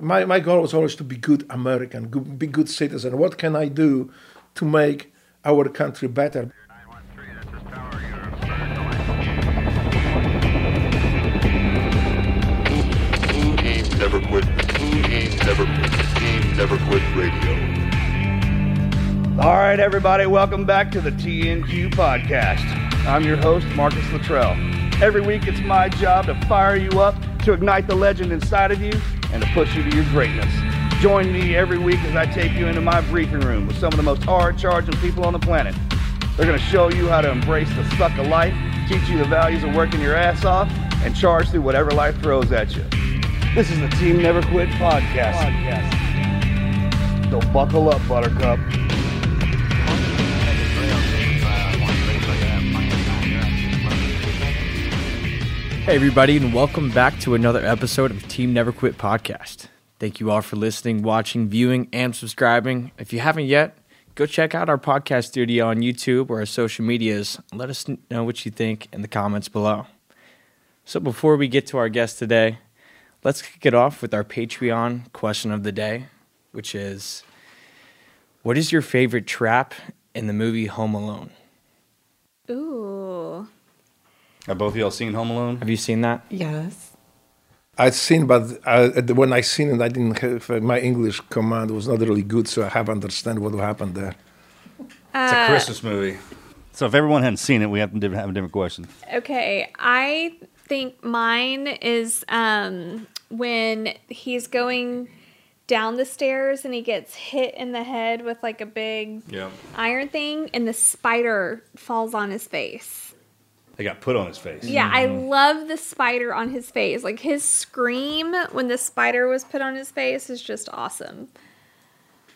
My, my goal was always to be good American, good, be good citizen. What can I do to make our country better? Never Quit. Never Quit. Never Quit Radio. All right, everybody, welcome back to the TNQ podcast. I'm your host, Marcus Luttrell. Every week, it's my job to fire you up, to ignite the legend inside of you, and to push you to your greatness. Join me every week as I take you into my briefing room with some of the most hard charging people on the planet. They're going to show you how to embrace the suck of life, teach you the values of working your ass off, and charge through whatever life throws at you. This is the Team Never Quit podcast. So buckle up, Buttercup. Hey, everybody, and welcome back to another episode of Team Never Quit podcast. Thank you all for listening, watching, viewing, and subscribing. If you haven't yet, go check out our podcast studio on YouTube or our social medias. Let us know what you think in the comments below. So, before we get to our guest today, let's kick it off with our Patreon question of the day, which is What is your favorite trap in the movie Home Alone? Ooh. Have both of y'all seen Home Alone? Have you seen that? Yes. I've seen, but uh, when I seen it, I didn't have uh, my English command was not really good, so I have understand what happened there. It's a Christmas movie. So if everyone hadn't seen it, we have to have a different question. Okay, I think mine is um, when he's going down the stairs and he gets hit in the head with like a big Yeah. iron thing and the spider falls on his face. They got put on his face. Yeah, I love the spider on his face. Like his scream when the spider was put on his face is just awesome.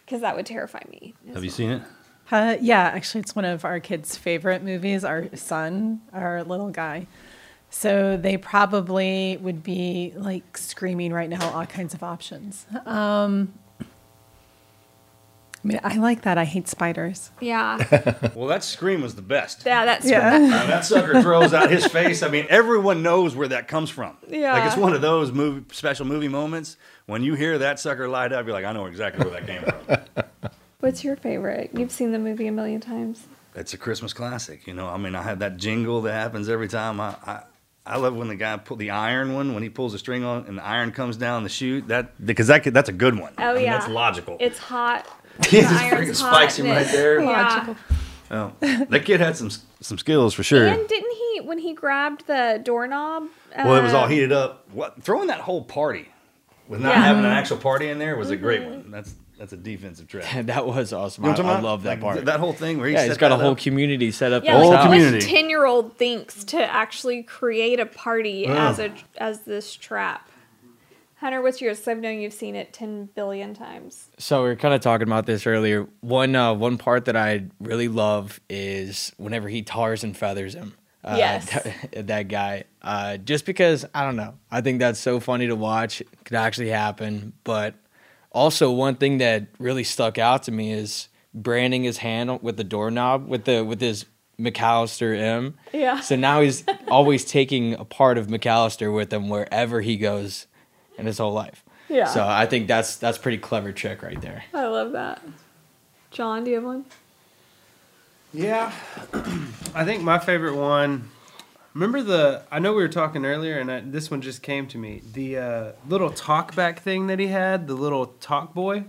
Because that would terrify me. Have you seen it? Uh, yeah, actually, it's one of our kids' favorite movies. Our son, our little guy. So they probably would be like screaming right now, all kinds of options. Um, I mean, I like that. I hate spiders. Yeah. Well, that scream was the best. Yeah, that's Yeah. Uh, that sucker throws out his face. I mean, everyone knows where that comes from. Yeah. Like it's one of those movie special movie moments when you hear that sucker light up, you're like, I know exactly where that came from. What's your favorite? You've seen the movie a million times. it's a Christmas classic. You know, I mean, I have that jingle that happens every time. I, I, I love when the guy pull the iron one when he pulls the string on and the iron comes down the chute. That because that could, that's a good one. Oh I mean, yeah, that's logical. It's hot. He The just freaking hot spikes him right there. Yeah. Oh, that kid had some some skills for sure. And didn't he when he grabbed the doorknob? well, it was all uh, heated up. What throwing that whole party with not Yeah. having an actual party in there was a great one. That's that's a defensive trap. that was awesome. You know I, I'm I talking love that about? part. That whole thing where he yeah, he's set got a whole up. community set up. Yeah, in his like house. what ten year old thinks to actually create a party as a as this trap. Hunter, what's yours? I've known you've seen it ten billion times. So we were kind of talking about this earlier. One uh, one part that I really love is whenever he tars and feathers him. Uh, Yes. that, that guy. Uh, just because I don't know, I think that's so funny to watch. It could actually happen, but also one thing that really stuck out to me is branding his hand with the doorknob with the with his McCallister M. Yeah. So now he's always taking a part of McCallister with him wherever he goes in his whole life. Yeah. So I think that's that's pretty clever trick right there. I love that. John, do you have one? Yeah, I think my favorite one. Remember the? I know we were talking earlier, and I, this one just came to me. The uh, little talkback thing that he had, the little talk boy.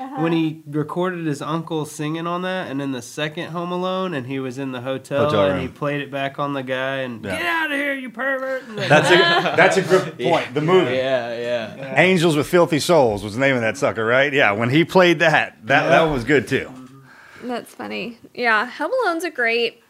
Uh-huh. When he recorded his uncle singing on that, and then the second Home Alone, and he was in the hotel, Hotel and room. he played it back on the guy, and Yeah. get out of here, you pervert! And That's a that's a good point. The movie. Yeah, yeah. Angels with Filthy Souls was the name of that sucker, right? Yeah, when he played that, that that one was good too. That's funny. Yeah, Home Alone's a great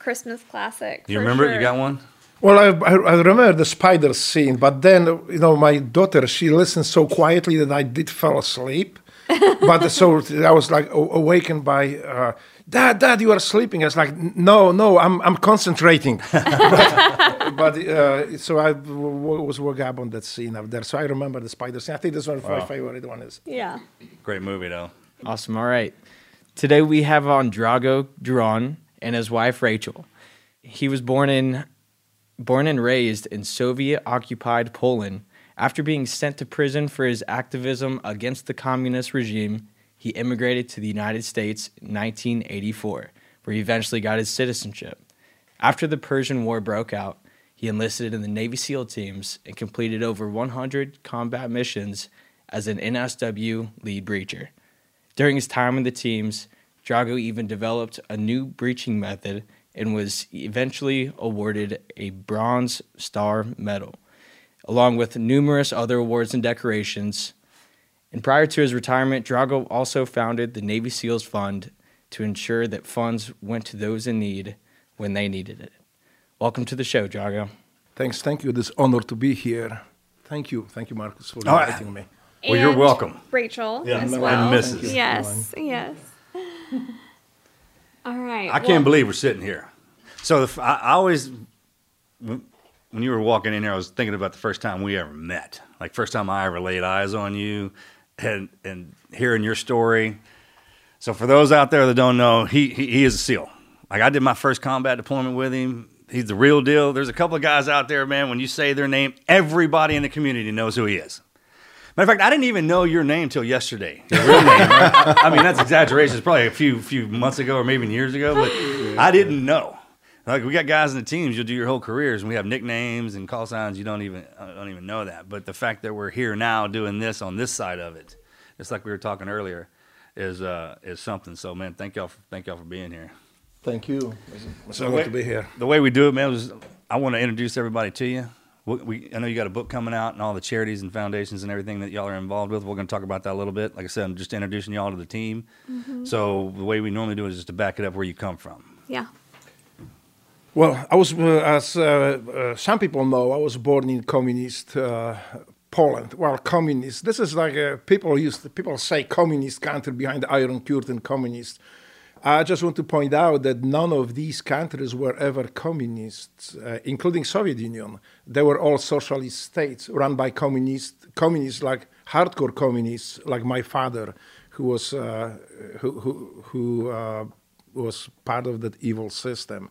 Christmas classic. You for remember it? You got one? Well, I, I I remember the spider scene, but then you know my daughter she listened so quietly that I did fall asleep. but so I was like awakened by, uh, Dad, Dad, you are sleeping. I was like, No, no, I'm I'm concentrating. but but, uh, so I w- w- was woke up on that scene up there. So I remember the spider scene. I think this one of my Wow. favorite one is. Yeah. Great movie though. Awesome. All right. Today we have on Drago Dzieran and his wife Rachel. He was born in born and raised in Soviet occupied Poland. After being sent to prison for his activism against the communist regime, he immigrated to the United States in 1984, where he eventually got his citizenship. After the Persian War broke out, he enlisted in the Navy SEAL teams and completed over 100 combat missions as an NSW lead breacher. During his time in the teams, Drago even developed a new breaching method and was eventually awarded a Bronze Star Medal, along with numerous other awards and decorations. And prior to his retirement, Drago also founded the Navy SEALs Fund to ensure that funds went to those in need when they needed it. Welcome to the show, Drago. Thanks, thank you. It is honor to be here. Thank you, thank you, Marcus, for All right. inviting me. Well, you're welcome. Rachel Yeah. as And. Mrs. Yes, yes. All right. I can't believe we're sitting here. So the, f- I, I always, when you were walking in here, I was thinking about the first time we ever met. Like first time I ever laid eyes on you, and and hearing your story. So for those out there that don't know, he he, he is a SEAL. Like I did my first combat deployment with him. He's the real deal. There's a couple of guys out there, man. When you say their name, everybody in the community knows who he is. Matter of fact, I didn't even know your name till yesterday. Your real name. right? I mean, that's exaggeration. It's probably a few few months ago or maybe years ago, but I didn't know. Like we got guys in the teams, you'll do your whole careers, and we have nicknames and call signs. You don't even uh, don't even know that. But the fact that we're here now doing this on this side of it, just like we were talking earlier, is uh, is something. So man, thank y'all for, thank y'all for being here. Thank you. It's, it's The an way- to be here. The way we do it, man, is I want to introduce everybody to you. We, we, I know you got a book coming out and all the charities and foundations and everything that y'all are involved with. We're going to talk about that a little bit. Like I said, I'm just introducing y'all to the team. Mhm. So the way we normally do it is just to back it up where you come from. Yeah. Well, I was, uh, as uh, uh, some people know, I was born in communist Poland. Well, communist. This is like people used. People say communist country behind the Iron Curtain, communist. I just want to point out that none of these countries were ever communists, uh, including Soviet Union. They were all socialist states run by communists, communists like hardcore communists, like my father, who was uh, who who, who uh, was part of that evil system.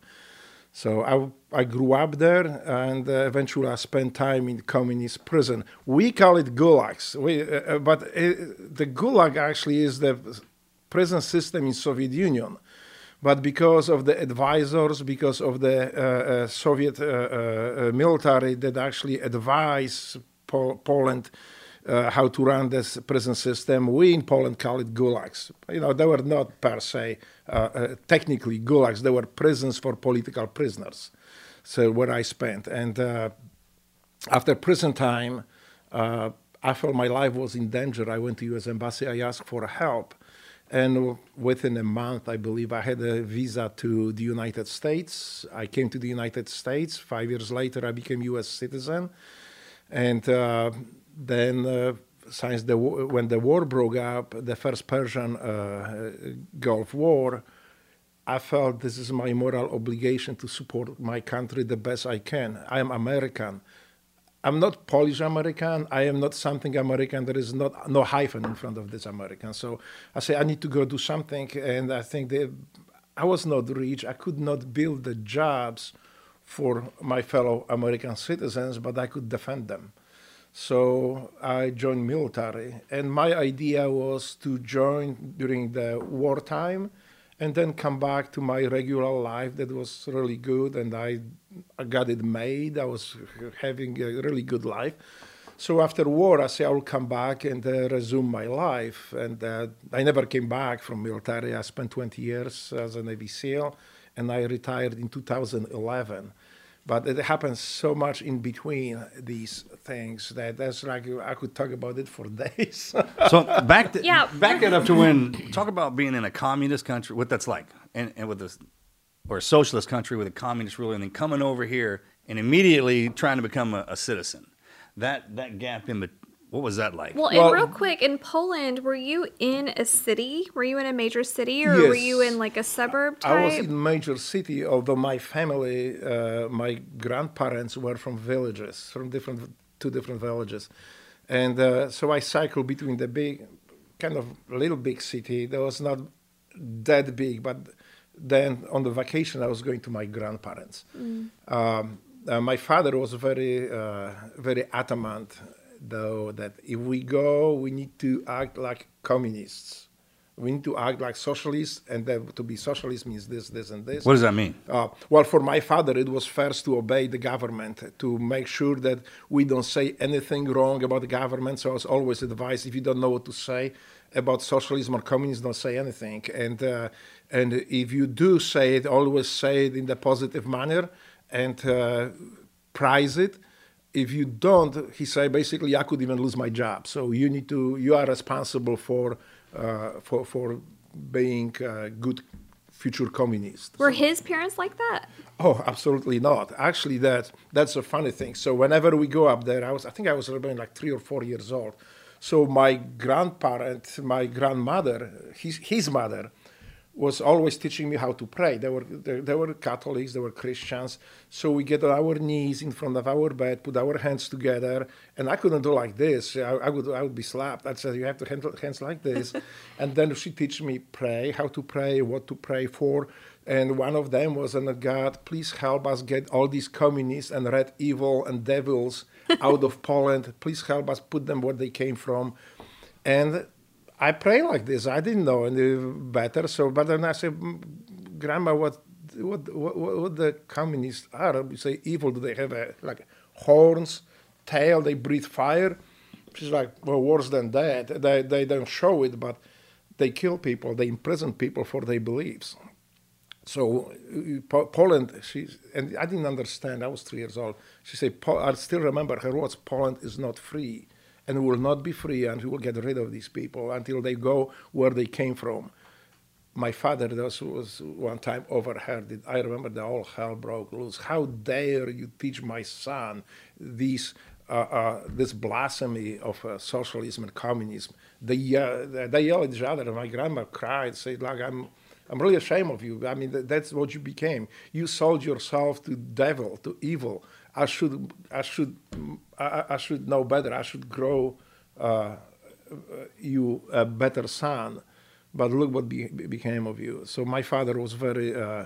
So I, I grew up there, and uh, eventually I spent time in communist prison. We call it gulags, we, uh, uh, but uh, the gulag actually is the prison system in Soviet Union. But because of the advisors, because of the uh, uh, Soviet military that actually advise Pol- Poland uh, how to run this prison system, we in Poland call it gulags. You know, they were not per se uh, uh, technically gulags; they were prisons for political prisoners. So where I spent, and uh, after prison time, uh, I felt my life was in danger. I went to U.S. Embassy. I asked for help, and within a month, I believe I had a visa to the United States. I came to the United States. Five years later, I became U.S. citizen, and uh, then. Uh, since the when the war broke up, the first Persian uh, Gulf War, I felt this is my moral obligation to support my country the best I can. I am American. I'm not Polish American. I am not something American. There is not no hyphen in front of this American. So I say I need to go do something, and I think the I was not rich. I could not build the jobs for my fellow American citizens, but I could defend them. So I joined military, and my idea was to join during the wartime, and then come back to my regular life. That was really good, and I, I got it made. I was having a really good life. So after war, I said I will come back and uh, resume my life. And uh, I never came back from military. I spent 20 years as a Navy SEAL, and I retired in 2011. But it happens so much in between these things that that's like I could talk about it for days. So back to, Yeah. back it up to when talk about being in a communist country, what that's like, and, and with this or a socialist country with a communist ruler, and then coming over here and immediately trying to become a, a citizen. That that gap in, bet- what was that like? Well, Well- and real quick, in Poland, were you in a city? Were you in a major city, or were you in like a suburb I was type? in major city, although my family, uh, my grandparents were from villages, from different two different villages, and uh, so I cycled between the big, kind of little big city that was not that big, but then on the vacation I was going to my grandparents. Um, uh, my father was very, uh, very adamant, though, that if we go, we need to act like communists. We need to act like socialists, and that to be socialist means this, this, and this. What does that mean? Uh, well, for my father, it was first to obey the government, to make sure that we don't say anything wrong about the government. So I was always advised if you don't know what to say about socialism or communism, don't say anything. And uh, and if you do say it, always say it in the positive manner and uh, prize it. If you don't, he said basically I could even lose my job. So you need to you are responsible for uh, for for being a good future communist. were his parents like that? Oh, absolutely not. Actually, that that's a funny thing. So whenever we go up there, I was I think I was around like three or four years old. So my grandparent, my grandmother, his his mother, was always teaching me how to pray. They were they, they were Catholics, they were Christians. So we get on our knees in front of our bed, put our hands together, and I couldn't do like this. I, I would I would be slapped. I said you have to handle hands like this, and then she teach me pray, how to pray, what to pray for. And one of them was, oh and God, please help us get all these communists and red evil and devils out of Poland. Please help us put them where they came from. And I pray like this. I didn't know any better. So, but then I said, "Mm, Grandma, what, what, what, what the communists are? We say evil. Do they have a, like horns, tail? They breathe fire. She's like, well, worse than that. They, they don't show it, but they kill people. They imprison people for their beliefs. So uh, Po- Poland, she and I didn't understand. I was three years old. She said, I still remember her words. Poland is not free, and we will not be free, and we will get rid of these people until they go where they came from." My father was, was one time overheard it. I remember the whole hell broke loose. How dare you teach my son these uh, uh, this blasphemy of uh, socialism and communism? They uh, they yell at each other. My grandma cried, said, "Like I'm." I'm really ashamed of you. I mean, that, that's what you became. You sold yourself to devil, to evil. I should, I should, I, I should know better. I should grow uh, you a better son. But look what be, became of you. So my father was very, uh,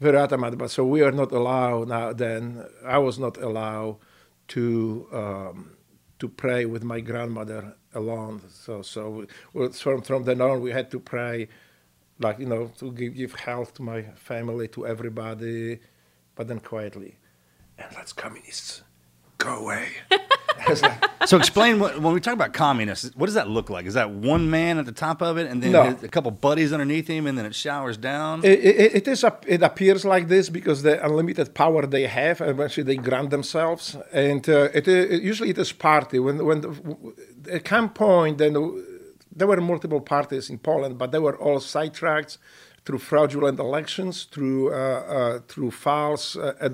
very adamant. But so we are not allowed now. Then I was not allowed to um, to pray with my grandmother alone. So so from from then on we had to pray like you know to give, give health to my family to everybody but then quietly and let's communists go away like, So explain what when we talk about communists, what does that look like? Is that one man at the top of it, and then No. a couple buddies underneath him, and then it showers down? it, it, it is a, it appears like this because the unlimited power they have eventually they grant themselves and uh, it, it usually it is party when when the, at some point then there were multiple parties in Poland but they were all sidetracked through fraudulent elections through uh, uh, through false uh, uh,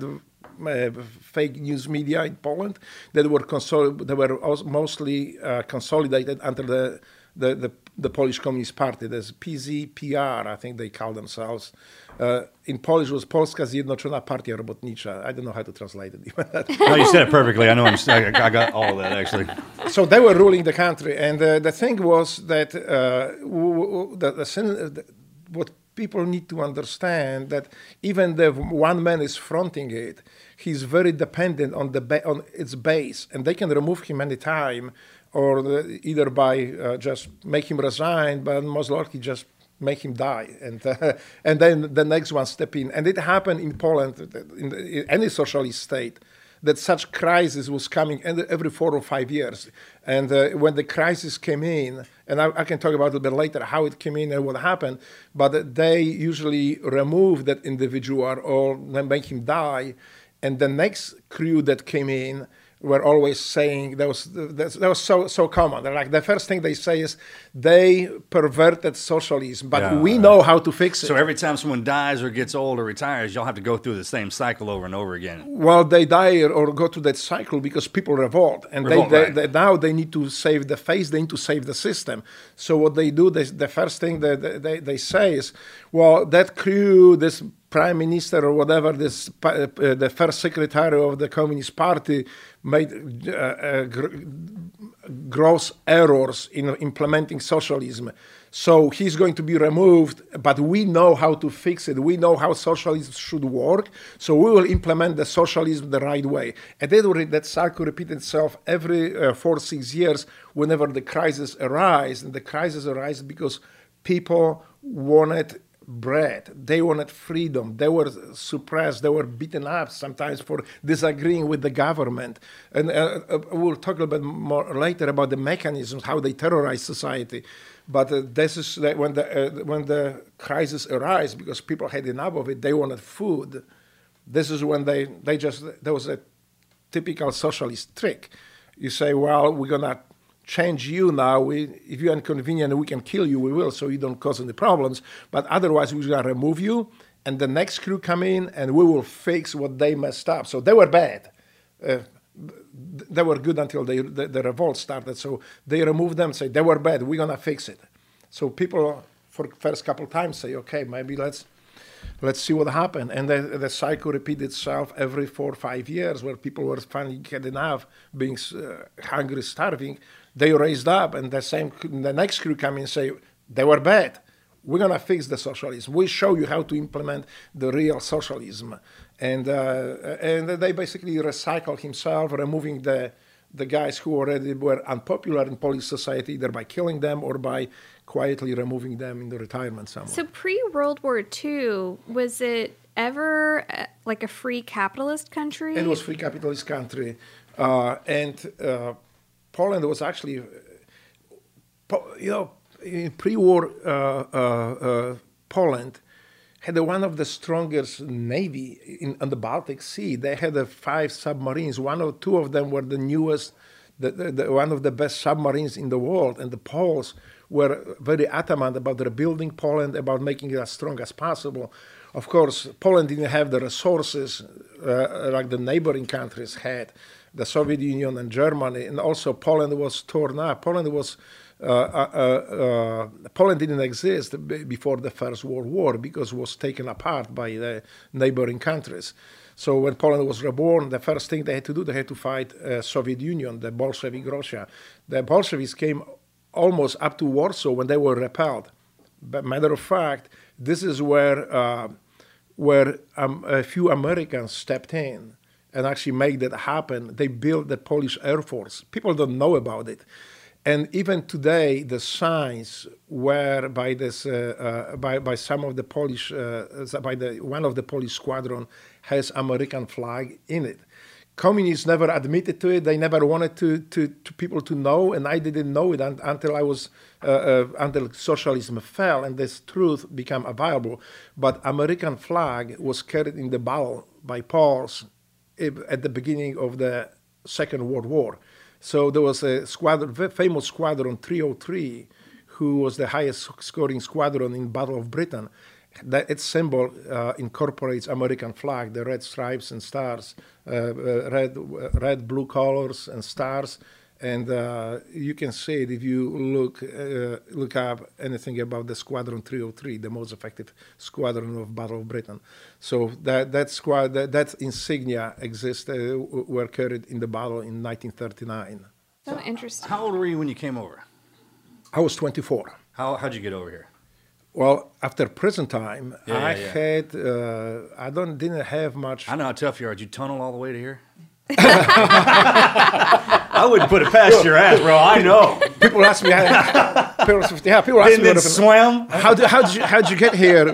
fake news media in Poland that were consol- they were mostly uh, consolidated under the the, the the Polish Communist Party. There's PZPR, I think they call themselves. Uh, in Polish it was Polska Zjednoczona Partia Robotnicza. I don't know how to translate it. no, you said it perfectly. I know. I'm, I I got all of that actually. so they were ruling the country, and uh, the thing was that uh, w- w- the, the, the, what people need to understand that even the one man is fronting it, he's very dependent on the ba- on its base, and they can remove him anytime, or the, either by uh, just make him resign, but most likely just make him die, and uh, and then the next one step in. And it happened in Poland, in, in any socialist state that such crisis was coming every four or five years. And uh, when the crisis came in, and I, I, can talk about it a bit later how it came in and what happened, but they usually remove that individual or make him die. And the next crew that came in were always saying that was that was so so common. They're like the first thing they say is they perverted socialism, but yeah, we know how to fix it. So every time someone dies or gets old or retires, you'll have to go through the same cycle over and over again. Well, they die or go through that cycle because people revolt, and revolt, they, right. they, now they need to save the face, they need to save the system. So what they do, they, the first thing that they, they say is, well, that crew, this prime minister or whatever, this uh, the first secretary of the Communist Party made uh, uh, gr- gross errors in implementing socialism. So he's going to be removed, but we know how to fix it. We know how socialism should work. So we will implement the socialism the right way. And that, that cycle repeats itself every uh, four, six years whenever the crisis arises. And the crisis arises because people wanted bread. They wanted freedom. They were suppressed. They were beaten up sometimes for disagreeing with the government. And uh, uh, we'll talk a little bit more later about the mechanisms, how they terrorize society. But uh, this is when the uh, when the crisis arises because people had enough of it. They wanted food. This is when they they just there was a typical socialist trick. You say, well, we're gonna change you now. We, if you're inconvenient, we can kill you. We will, so you don't cause any problems. But otherwise, we're gonna remove you, and the next crew come in, and we will fix what they messed up. So they were bad. Uh, they were good until they, the, the revolt started. So they removed them, say they were bad. We're gonna fix it. So people, for first couple times, say, okay, maybe let's let's see what happened. And the, the cycle repeated itself every four or five years, where people were finally had enough, being uh, hungry, starving they raised up, and the same the next crew come in and say they were bad. We're gonna fix the socialism. We show you how to implement the real socialism, and uh, and they basically recycle himself, removing the the guys who already were unpopular in Polish society, either by killing them or by quietly removing them in the retirement somewhere. So pre World War II, was it ever uh, like a free capitalist country? It was free capitalist country, uh, and uh, Poland was actually, you know, in pre-war uh, uh, uh, Poland had one of the strongest navy in, on the Baltic Sea. They had five submarines. One or two of them were the newest, the, the, the, one of the best submarines in the world. And the Poles were very adamant about rebuilding Poland, about making it as strong as possible. Of course, Poland didn't have the resources uh, like the neighboring countries had the Soviet Union and Germany, and also Poland was torn up. Poland was uh, uh, uh, Poland didn't exist before the First World War because it was taken apart by the neighboring countries. So when Poland was reborn, the first thing they had to do, they had to fight uh, Soviet Union, the Bolshevik Russia. The Bolsheviks came almost up to Warsaw when they were repelled. But matter of fact, this is where uh, where um, a few Americans stepped in and actually make that happen. They built the Polish Air Force. People don't know about it. And even today, the signs were by this, uh, uh, by, by some of the Polish, uh, by the one of the Polish squadron has American flag in it. Communists never admitted to it. They never wanted to, to, to people to know, and I didn't know it un- until I was uh, uh, until socialism fell and this truth became available. But American flag was carried in the battle by Poles at the beginning of the Second World War. So there was a squadron, famous squadron 303, who was the highest scoring squadron in Battle of Britain. That its symbol uh, incorporates American flag, the red stripes and stars, uh, uh, red, red, blue colors and stars, and uh, you can see it if you look uh, look up anything about the Squadron 303, the most effective squadron of Battle of Britain. So that that squad that, that insignia exists uh, were carried in the battle in 1939. So interesting. How old were you when you came over? I was 24. How how'd you get over here? Well, after prison time, Yeah, I yeah, yeah. had uh, I don't didn't have much. I know how tough you are. Did you tunnel all the way to here? I wouldn't put it past your ass, bro. I know. People ask me, how- people, yeah, people ask Been me, what swam. how did how did you how did you get here?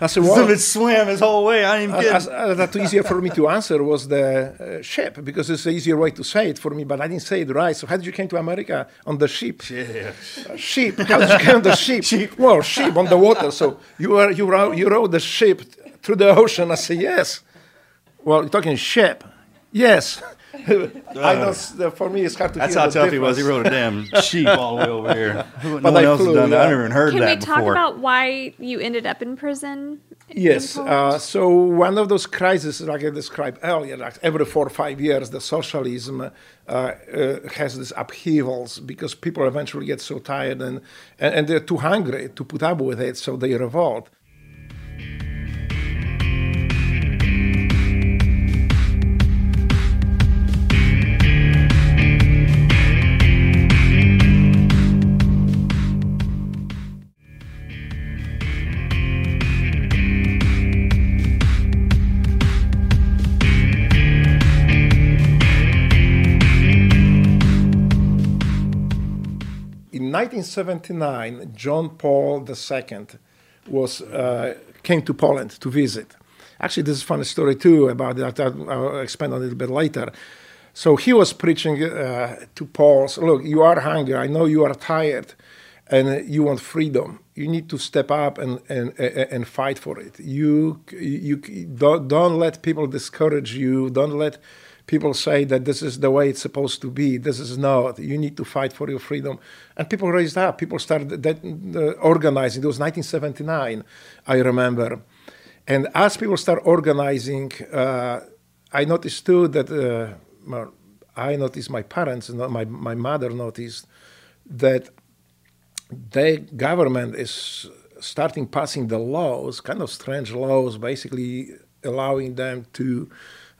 I said, well, it swam his whole way. I ain't even As- kidding. as- uh, that easier for me to answer was the uh, ship because it's an easier way to say it for me, but I didn't say it right. So how did you came to America on the ship? Yeah. Uh, sheep. How did you come on the ship? Well, ship on the water. So you were you rode, you rode the ship through the ocean. I said yes. Well, you're talking ship. Yes. I know. s- uh, For me, it's hard to. That's hear how the tough he was. He difference. rode a damn sheep all the way over here. No But one I else has done that. yeah. I've never even heard Can that Can we talk about why you ended up in prison? Yes. Poland? Uh, so one of those crises, like I described earlier, like every four or five years, the socialism uh, uh, has these upheavals because people eventually get so tired and, and, and they're too hungry to put up with it, so they revolt. 1979, John Paul II was uh, came to Poland to visit. Actually, this is a funny story too about that. I'll expand on a little bit later. So he was preaching uh, to Poles, look, you are hungry. I know you are tired, and you want freedom. You need to step up and and and fight for it. You you don't don't let people discourage you. Don't let people say that this is the way it's supposed to be. This is not. You need to fight for your freedom. And people raised up. People started that, uh, organizing. It was 1979, I remember. And as people start organizing, uh, I noticed too that uh, I noticed my parents my, my mother noticed that the government is starting passing the laws, kind of strange laws, basically allowing them to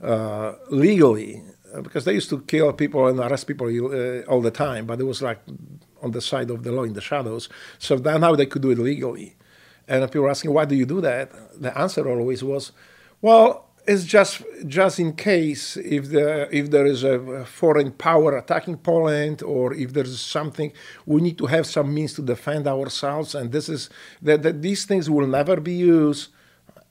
uh, legally, uh, because they used to kill people and arrest people uh, all the time, but it was like on the side of the law in the shadows. So now they could do it legally. And people were asking, why do you do that? The answer always was, well, it's just just in case if the if there is a foreign power attacking Poland or if there is something we need to have some means to defend ourselves and this is that, that these things will never be used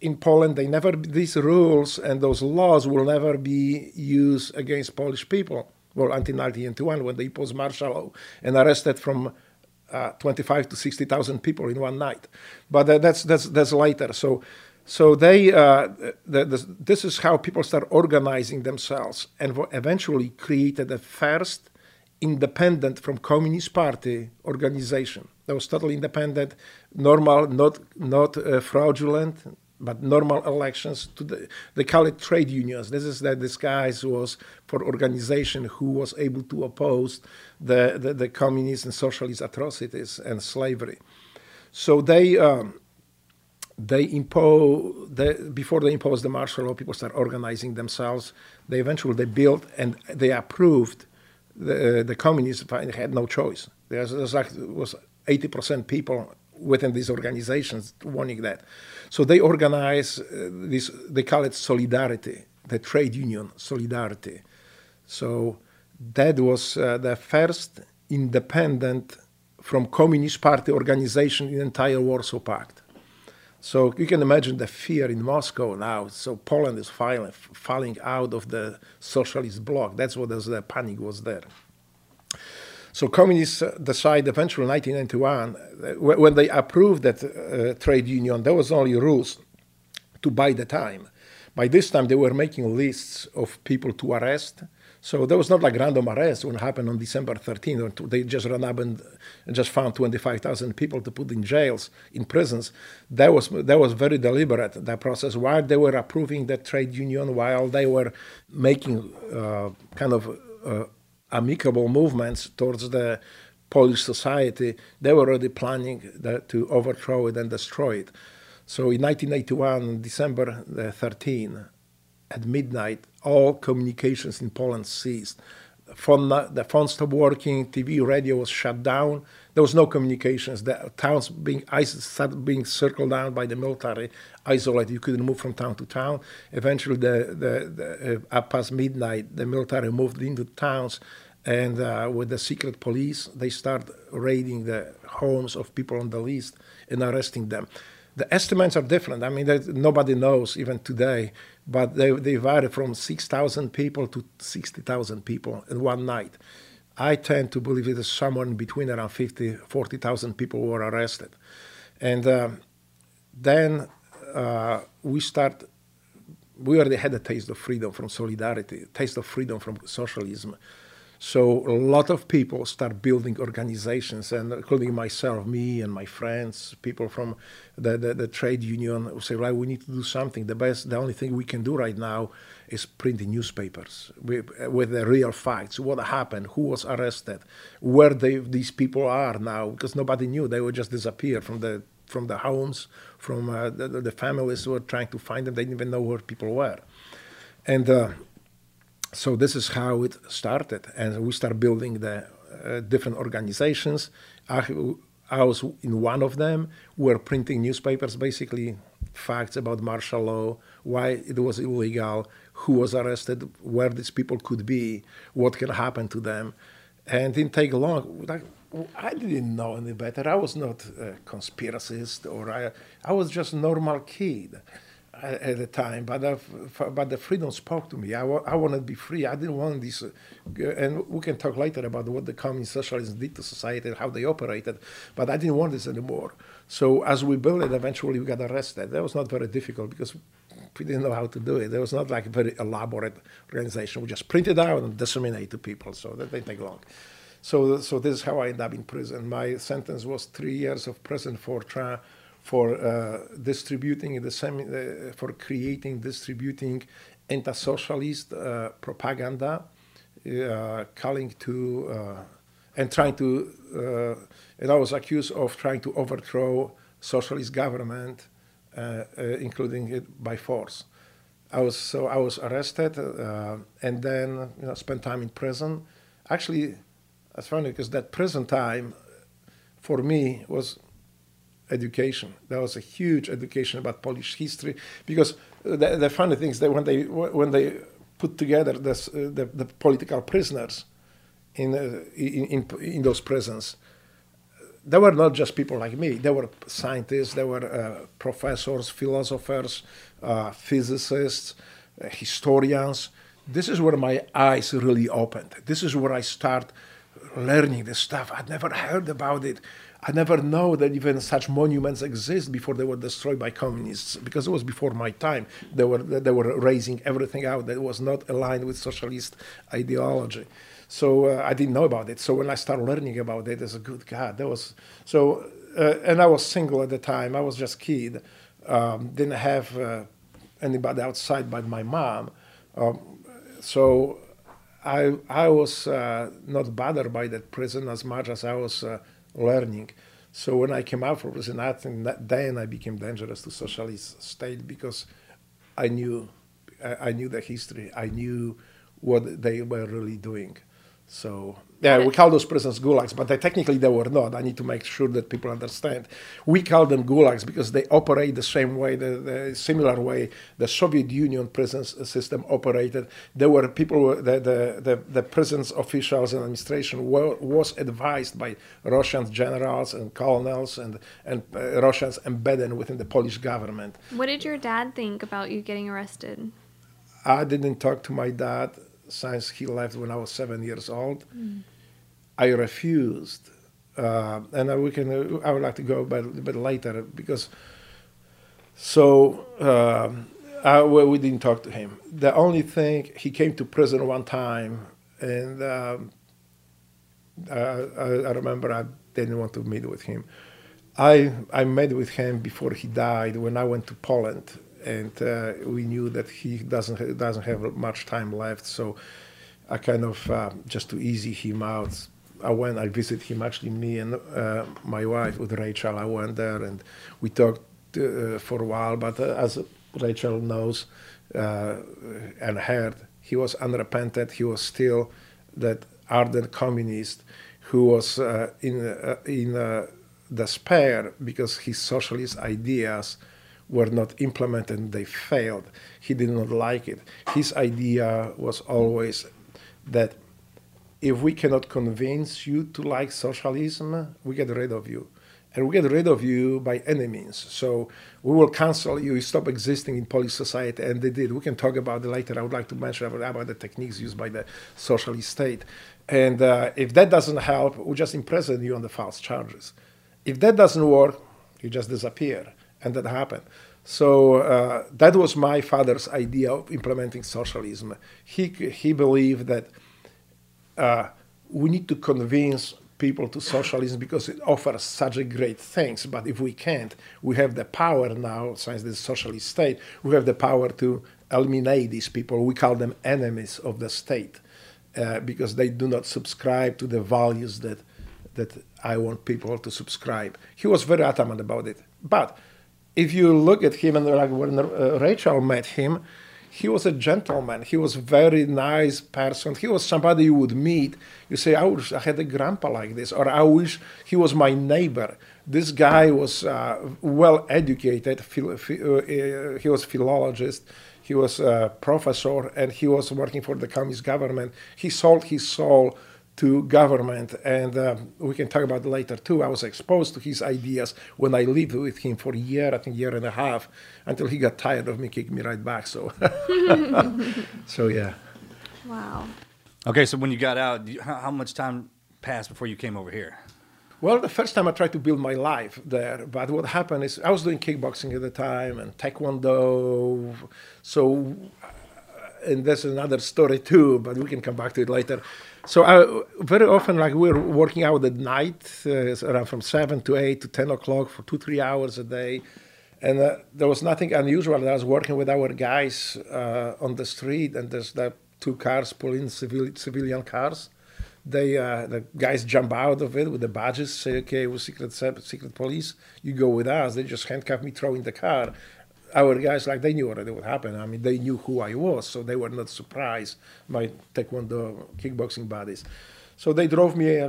in Poland they never these rules and those laws will never be used against Polish people. Well until 1991 when they imposed martial law and arrested from uh, 25 to 60,000 people in one night. But uh, that's that's that's later. So so they, uh, the, the, this is how people start organizing themselves, and eventually created the first independent from Communist Party organization. That was totally independent, normal, not not uh, fraudulent, but normal elections. To the, they call it trade unions. This is the disguise was for organization who was able to oppose the the, the communist and socialist atrocities and slavery. So they. Um, they impose the, before they imposed the martial law people start organizing themselves they eventually they built and they approved the, the communists had no choice there's, there's like was 80% people within these organizations wanting that so they organize uh, this they call it solidarity the trade union solidarity so that was uh, the first independent from communist party organization in the entire warsaw pact so you can imagine the fear in Moscow now. So Poland is falling, falling out of the socialist bloc. That's what the panic was there. So communists decide eventually in 1991, uh, when they approved that uh, trade union, there was only rules to buy the time. By this time, they were making lists of people to arrest. So there was not like random arrest when it happened on December 13th. They just ran up and just found 25,000 people to put in jails, in prisons. That was that was very deliberate. That process, while they were approving the trade union, while they were making uh, kind of uh, amicable movements towards the Polish society, they were already planning that, to overthrow it and destroy it. So in 1981, December uh, 13, at midnight, all communications in Poland ceased. Phone, the phone stopped working, TV, radio was shut down. There was no communications. The towns being started being circled down by the military, isolated. You couldn't move from town to town. Eventually, the, the, the uh, up past midnight, the military moved into towns, and uh, with the secret police, they start raiding the homes of people on the list and arresting them. The estimates are different. I mean, nobody knows even today, but they, they vary from 6,000 people to 60,000 people in one night. I tend to believe it is somewhere in between around 50, 40,000 people were arrested. And um, then uh, we start, we already had a taste of freedom from solidarity, taste of freedom from socialism. So a lot of people start building organizations, and including myself, me and my friends, people from the, the, the trade union, say, right, we need to do something. The best, the only thing we can do right now is printing newspapers with, with the real facts, what happened, who was arrested, where they, these people are now, because nobody knew. They would just disappear from the from the homes, from uh, the, the families who were trying to find them. They didn't even know where people were. And uh, so this is how it started, and we start building the uh, different organizations. I, I, was in one of them. We were printing newspapers, basically facts about martial law, why it was illegal, who was arrested, where these people could be, what can happen to them, and it didn't take long. Like, I didn't know any better. I was not a conspiracist, or I, I was just a normal kid at the time, but the, but the freedom spoke to me. I, I wanted to be free. I didn't want this, uh, and we can talk later about what the communist socialism did to society and how they operated, but I didn't want this anymore. So as we built it, eventually we got arrested. That was not very difficult because we didn't know how to do it. It was not like a very elaborate organization. We just print it out and disseminate to people, so that didn't take long. So, so this is how I ended up in prison. My sentence was three years of prison for trying for uh, distributing the semi, uh, for creating, distributing anti-socialist uh, propaganda, uh, calling to uh, and trying to. Uh, and I was accused of trying to overthrow socialist government, including it by force. I was so I was arrested and then you know spent time in prison. Actually, that's funny because that prison time for me was education. There was a huge education about Polish history because the, the funny thing is that when they when they put together this, uh, the, the political prisoners in, uh, in, in in those prisons, they were not just people like me. They were scientists, they were uh, professors, philosophers, uh, physicists, uh, historians. This is where my eyes really opened. This is where I start learning this stuff. I'd never heard about it. I never know that even such monuments exist before they were destroyed by communists because it was before my time. They were they were raising everything out that was not aligned with socialist ideology. So uh, I didn't know about it. So when I started learning about it, as a good God, that was so. Uh, and I was single at the time. I was just a kid. Um, didn't have uh, anybody outside but my mom. Um, so I I was uh, not bothered by that prison as much as I was uh, learning. So when I came out from prison, I think that then I became dangerous to socialist state because I knew, I knew the history. I knew what they were really doing. So yeah, we call those prisons gulags, but they, technically they were not. I need to make sure that people understand. We call them gulags because they operate the same way, the, the similar way the Soviet Union prison system operated. There were people, the, the, the, the prisons officials and administration were, was advised by Russian generals and colonels and, and uh, Russians embedded within the Polish government. What did your dad think about you getting arrested? I didn't talk to my dad since he left when I was seven years old. Mm. I refused, uh, and we can. Uh, I would like to go a bit later because. So uh, I, well, we didn't talk to him. The only thing he came to prison one time, and um, I, I remember I didn't want to meet with him. I I met with him before he died when I went to Poland and uh, we knew that he doesn't doesn't have much time left. So I kind of uh, just to easy him out. I went. I visited him. Actually, me and uh, my wife with Rachel. I went there and we talked uh, for a while. But uh, as Rachel knows uh, and heard, he was unrepentant. He was still that ardent communist who was in in despair because his socialist ideas were not implemented they failed. He did not like it. His idea was always that if we cannot convince you to like socialism, we get rid of you. And we get rid of you by any means. So we will cancel you, you stop existing in Polish society. And they did. We can talk about it later. I would like to mention about, about the techniques used by the socialist state. And uh, if that doesn't help, we just imprison you on the false charges. If that doesn't work, you just disappear. And that happened. So uh, that was my father's idea of implementing socialism. He, he believed that uh, we need to convince people to socialism because it offers such a great things. But if we can't, we have the power now, since the socialist state, we have the power to eliminate these people. We call them enemies of the state uh, because they do not subscribe to the values that that I want people to subscribe. He was very adamant about it. But if you look at him and like when uh, Rachel met him, he was a gentleman. He was a very nice person. He was somebody you would meet. You say, I wish I had a grandpa like this, or I wish he was my neighbor. This guy was uh, well educated. Phil, uh, he was philologist. He was a professor, and he was working for the communist government. He sold his soul to government, and uh, we can talk about it later too. I was exposed to his ideas when I lived with him for a year, I think year and a half, until he got tired of me, kicking me right back. So, so yeah. Wow. Okay, so when you got out, how, how much time passed before you came over here? Well, the first time I tried to build my life there, but what happened is I was doing kickboxing at the time and taekwondo. So, and that's another story too, but we can come back to it later. So I, very often, like we were working out at night, uh, around from seven to eight to ten o'clock for two three hours a day, and uh, there was nothing unusual. I was working with our guys uh, on the street, and there's the two cars pulling civil, civilian cars. They uh, the guys jump out of it with the badges, say, "Okay, we're secret secret police. You go with us." They just handcuff me, throw in the car, our guys like they knew already what happened. I mean, they knew who I was, so they were not surprised by taekwondo kickboxing buddies. So they drove me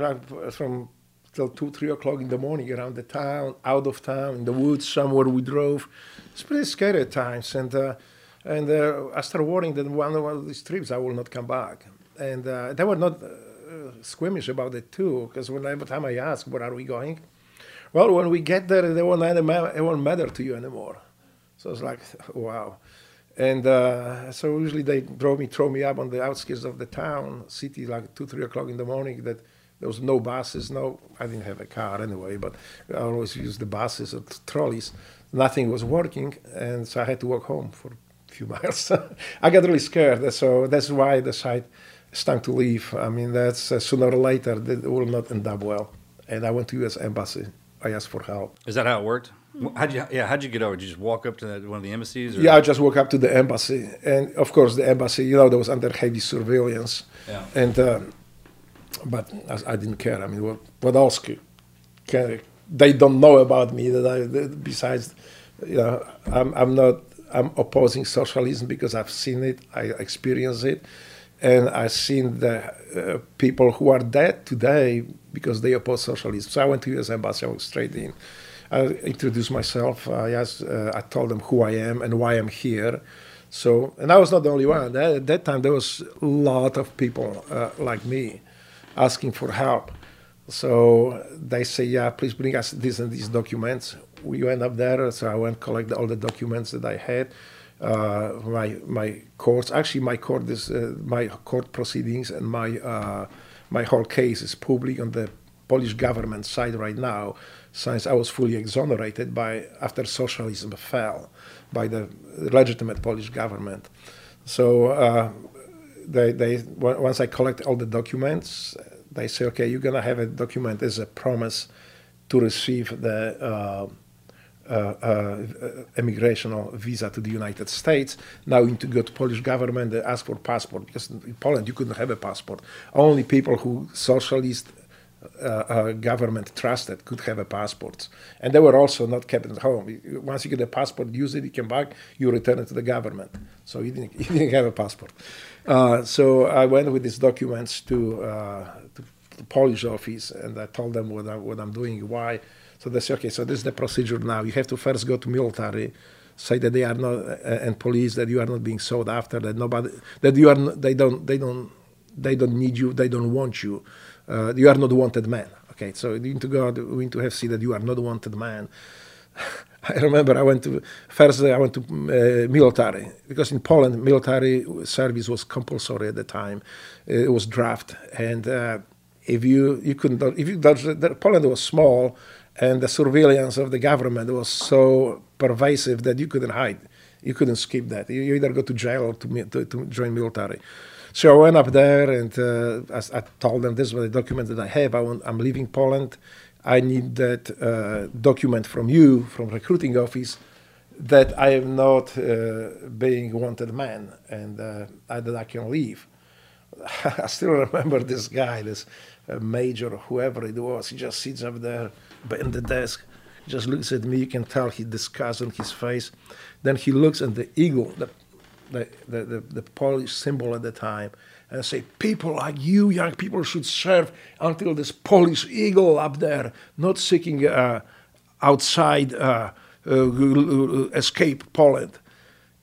from till two, three o'clock in the morning around the town, out of town, in the woods somewhere. We drove. It's pretty scary at times, and uh, and uh, I started worrying that one of these trips I will not come back. And uh, they were not uh, squeamish about it too, because whenever time I asked, "Where are we going?" Well, when we get there, they won't matter to you anymore. So I was like, wow. And uh, so usually they drove me, throw me up on the outskirts of the town, city, like two, three o'clock in the morning. That there was no buses, no. I didn't have a car anyway, but I always used the buses or trolleys. Nothing was working, and so I had to walk home for a few miles. I got really scared, so that's why I decided it's time to leave. I mean, that's uh, sooner or later that will not end up well. And I went to U.S. embassy. I asked for help. Is that how it worked? How'd you? Yeah, how'd you get over? Did you just walk up to the, one of the embassies? Or? Yeah, I just walked up to the embassy, and of course, the embassy, you know, that was under heavy surveillance. Yeah. And uh, but I, I, didn't care. I mean, what, what else could? Can, they don't know about me that I. That besides, you know, I'm, I'm not. I'm opposing socialism because I've seen it. I experienced it, and I've seen the uh, people who are dead today because they oppose socialism. So I went to U.S. embassy. I was straight in I introduced myself. I asked, uh, I told them who I am and why I'm here. So, and I was not the only one. At that time, there was a lot of people uh, like me asking for help. So they say, yeah, please bring us these and these documents. We went up there, so I went collect all the documents that I had. Uh, my my courts, actually, my court is uh, my court proceedings and my uh, my whole case is public on the Polish government side right now since I was fully exonerated by after socialism fell by the legitimate Polish government. So uh, they, they once I collect all the documents, they say, okay, you're gonna have a document as a promise to receive the uh, uh, uh, visa to the United States. Now you need to go to Polish government and ask for passport because in Poland you couldn't have a passport. Only people who socialist uh, uh, government trusted could have a passport. And they were also not kept at home. Once you get a passport, use it, you come back, you return it to the government. So you didn't, you didn't have a passport. Uh, so I went with these documents to, uh, to the Polish office and I told them what, I, what I'm doing, why. So they say, okay, so this is the procedure now. You have to first go to military, say that they are not, uh, and police that you are not being sought after, that nobody, that you are, they don't, they don't, they don't need you, they don't want you. Uh, you are not wanted man. Okay, so you need to go, you need to have see that you are not wanted man. I remember I went to first I went to uh, military because in Poland military service was compulsory at the time. It was draft, and uh, if you you couldn't if you Poland was small, and the surveillance of the government was so pervasive that you couldn't hide, you couldn't skip that. You, you either go to jail or to, to, to join military. So I went up there and uh, I, I, told them this was the document that I have. I I'm leaving Poland I need that uh, document from you, from recruiting office, that I am not uh, being wanted man and uh, that I can leave. I still remember this guy, this uh, major, whoever it was. He just sits up there in the desk, just looks at me. You can tell he disgust on his face. Then he looks at the eagle, the, the, the, the, Polish symbol at the time, and I say, people like you, young people, should serve until this Polish eagle up there, not seeking uh, outside uh, uh, escape Poland.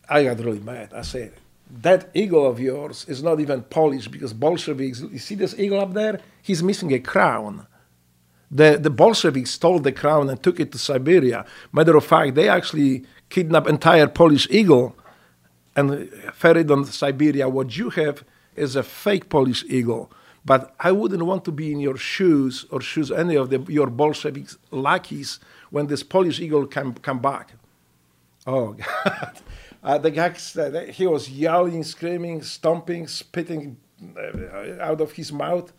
I got really mad. I said, that eagle of yours is not even Polish because Bolsheviks, you see this eagle up there? He's missing a crown. The, the Bolsheviks stole the crown and took it to Siberia. Matter of fact, they actually kidnapped entire Polish eagle and ferried on Siberia. What you have is a fake Polish eagle. But I wouldn't want to be in your shoes or shoes any of the, your Bolshevik lackeys when this Polish eagle come, come back. Oh, God. Uh, the guy, uh, he was yelling, screaming, stomping, spitting uh, out of his mouth.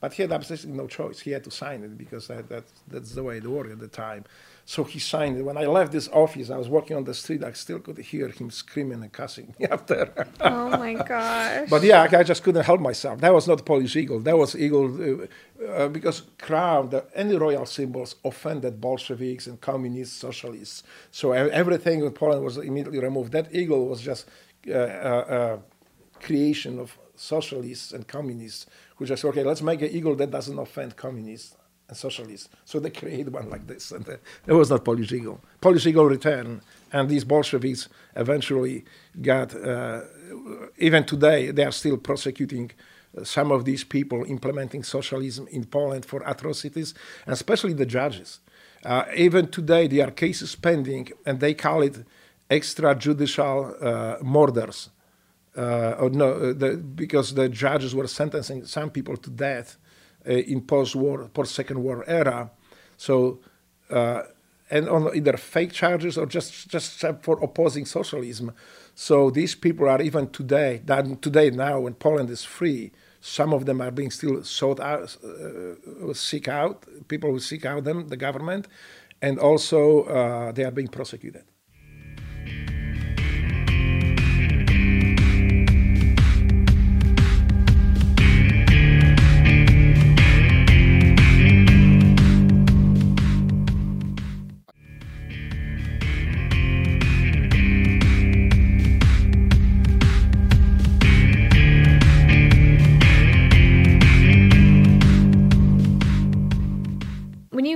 But he had absolutely no choice. He had to sign it because that, that, that's the way it worked at the time. So he signed it. When I left this office, I was walking on the street. I still could hear him screaming and cussing me after. oh my gosh! But yeah, I just couldn't help myself. That was not Polish eagle. That was eagle uh, uh, because crown, the, any royal symbols offended Bolsheviks and communists, socialists. So everything in Poland was immediately removed. That eagle was just uh, uh, uh, creation of socialists and communists who just okay, let's make an eagle that doesn't offend communists socialists. So they created one like this, and uh, it was not Polish Eagle. Polish Eagle returned, and these Bolsheviks eventually got. Uh, even today, they are still prosecuting uh, some of these people implementing socialism in Poland for atrocities, especially the judges. Uh, even today, there are cases pending, and they call it extrajudicial uh, murders. Uh, or no, the, because the judges were sentencing some people to death uh, in post-war, post-Second War era. So, uh, and on either fake charges or just just for opposing socialism. So these people are even today, today now when Poland is free, some of them are being still sought out, uh, seek out, people who seek out them, the government, and also uh, they are being prosecuted.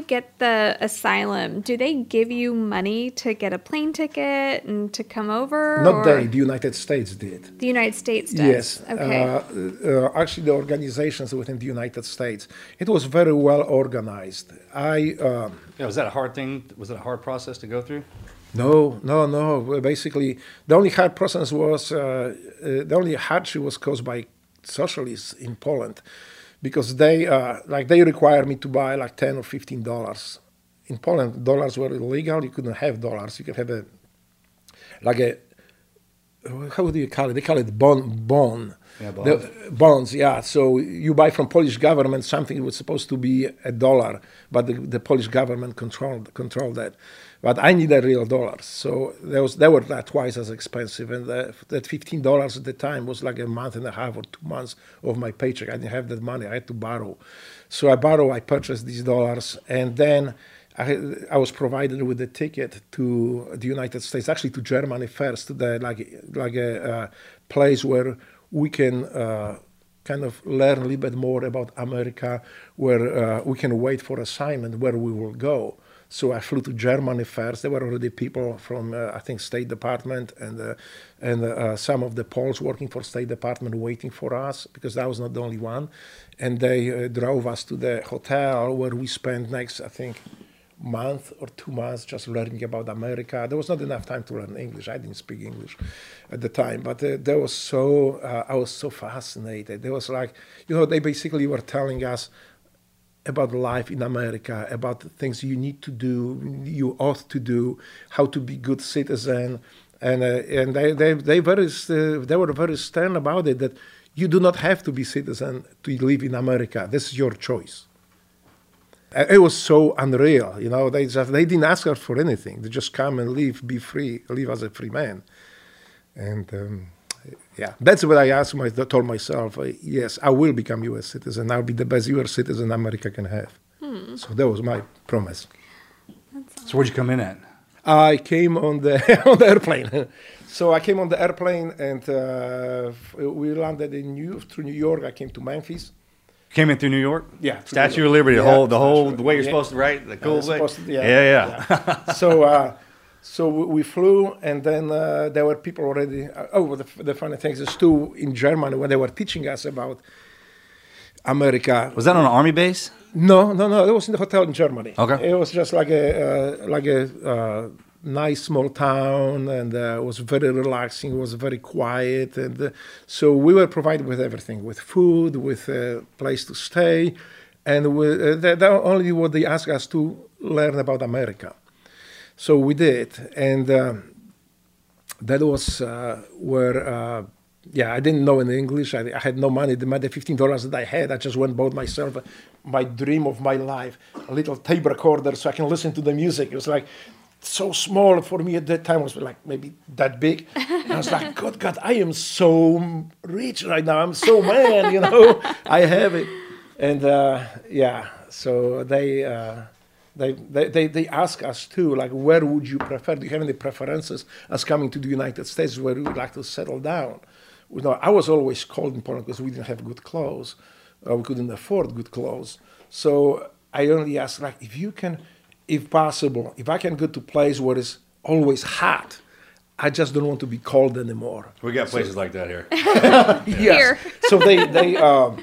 Get the asylum, do they give you money to get a plane ticket and to come over? Not or? they, the United States did. The United States did. Yes. Okay. Uh, uh, actually, the organizations within the United States, it was very well organized. I. Uh, yeah, was that a hard thing? Was it a hard process to go through? No, no, no. Basically, the only hard process was uh, uh, the only hardship was caused by socialists in Poland because they uh, like they require me to buy like 10 or 15 dollars. In poland dollars were illegal. You couldn't have dollars. You could have a like a how do you call it? They call it bond bond yeah, bonds. The, bonds yeah. So you buy from polish government something that was supposed to be a dollar but the, the polish government controlled controlled that but I needed real dollars. So was, they were twice as expensive. And the, that $15 at the time was like a month and a half or two months of my paycheck. I didn't have that money. I had to borrow. So I borrowed, I purchased these dollars. And then I, I was provided with a ticket to the United States, actually to Germany first, the, like, like a, place where we can uh, kind of learn a little bit more about America, where uh, we can wait for assignment where we will go. So I flew to Germany first. There were already people from, uh, I think, State Department and uh, and uh, some of the Poles working for State Department waiting for us because I was not the only one. And they uh, drove us to the hotel where we spent next, I think, month or two months just learning about America. There was not enough time to learn English. I didn't speak English at the time, but uh, there was so uh, I was so fascinated. There was like, you know, they basically were telling us about life in America, about the things you need to do, you ought to do, how to be good citizen, and uh, and they they they very uh, they were very stern about it that you do not have to be citizen to live in America. This is your choice. Uh, It was so unreal, you know. They just they didn't ask us for anything. They just come and live, be free, live as a free man, and. Um, yeah, that's what I asked my, told myself. Uh, yes, I will become U.S. citizen. I'll be the best U.S. citizen America can have. Hmm. So that was my promise. So where'd you come in at? I came on the on the airplane. so I came on the airplane and uh, we landed in New through New York. I came to Memphis. Came in through New York. Yeah, Statue New of York. Liberty. The Yeah, whole, the whole, the way you're yeah. supposed to write, the cool Uh, thing. supposed to- yeah, yeah. so uh, so we, flew, and then uh, there were people already. Uh, oh, the, the funny thing is, too, in Germany when they were teaching us about America. Was that on an army base? No, no, no. It was in the hotel in Germany. Okay. It was just like a uh, like a uh, nice small town, and uh, it was very relaxing. It was very quiet, and uh, so we were provided with everything, with food, with a place to stay, and we, uh, that, that only what they asked us to learn about America. So we did, and um that was uh, where. Uh, yeah, I didn't know any English. I, I had no money. The money, fifteen dollars that I had, I just went bought myself uh, my dream of my life, a little tape recorder, so I can listen to the music. It was like so small for me at that time. It was like maybe that big. And I was like, God, God, I am so rich right now. I'm so man, you know. I have it, and uh, yeah. So they. Uh, they, they, they, they ask us too, like, where would you prefer? Do you have any preferences as coming to the United States where you would like to settle down? You know, I was always cold in Poland because we didn't have good clothes, or we couldn't afford good clothes. So I only asked, like, if you can, if possible, if I can go to a place where it's always hot, I just don't want to be cold anymore. We got places like that here. yes. So they they um,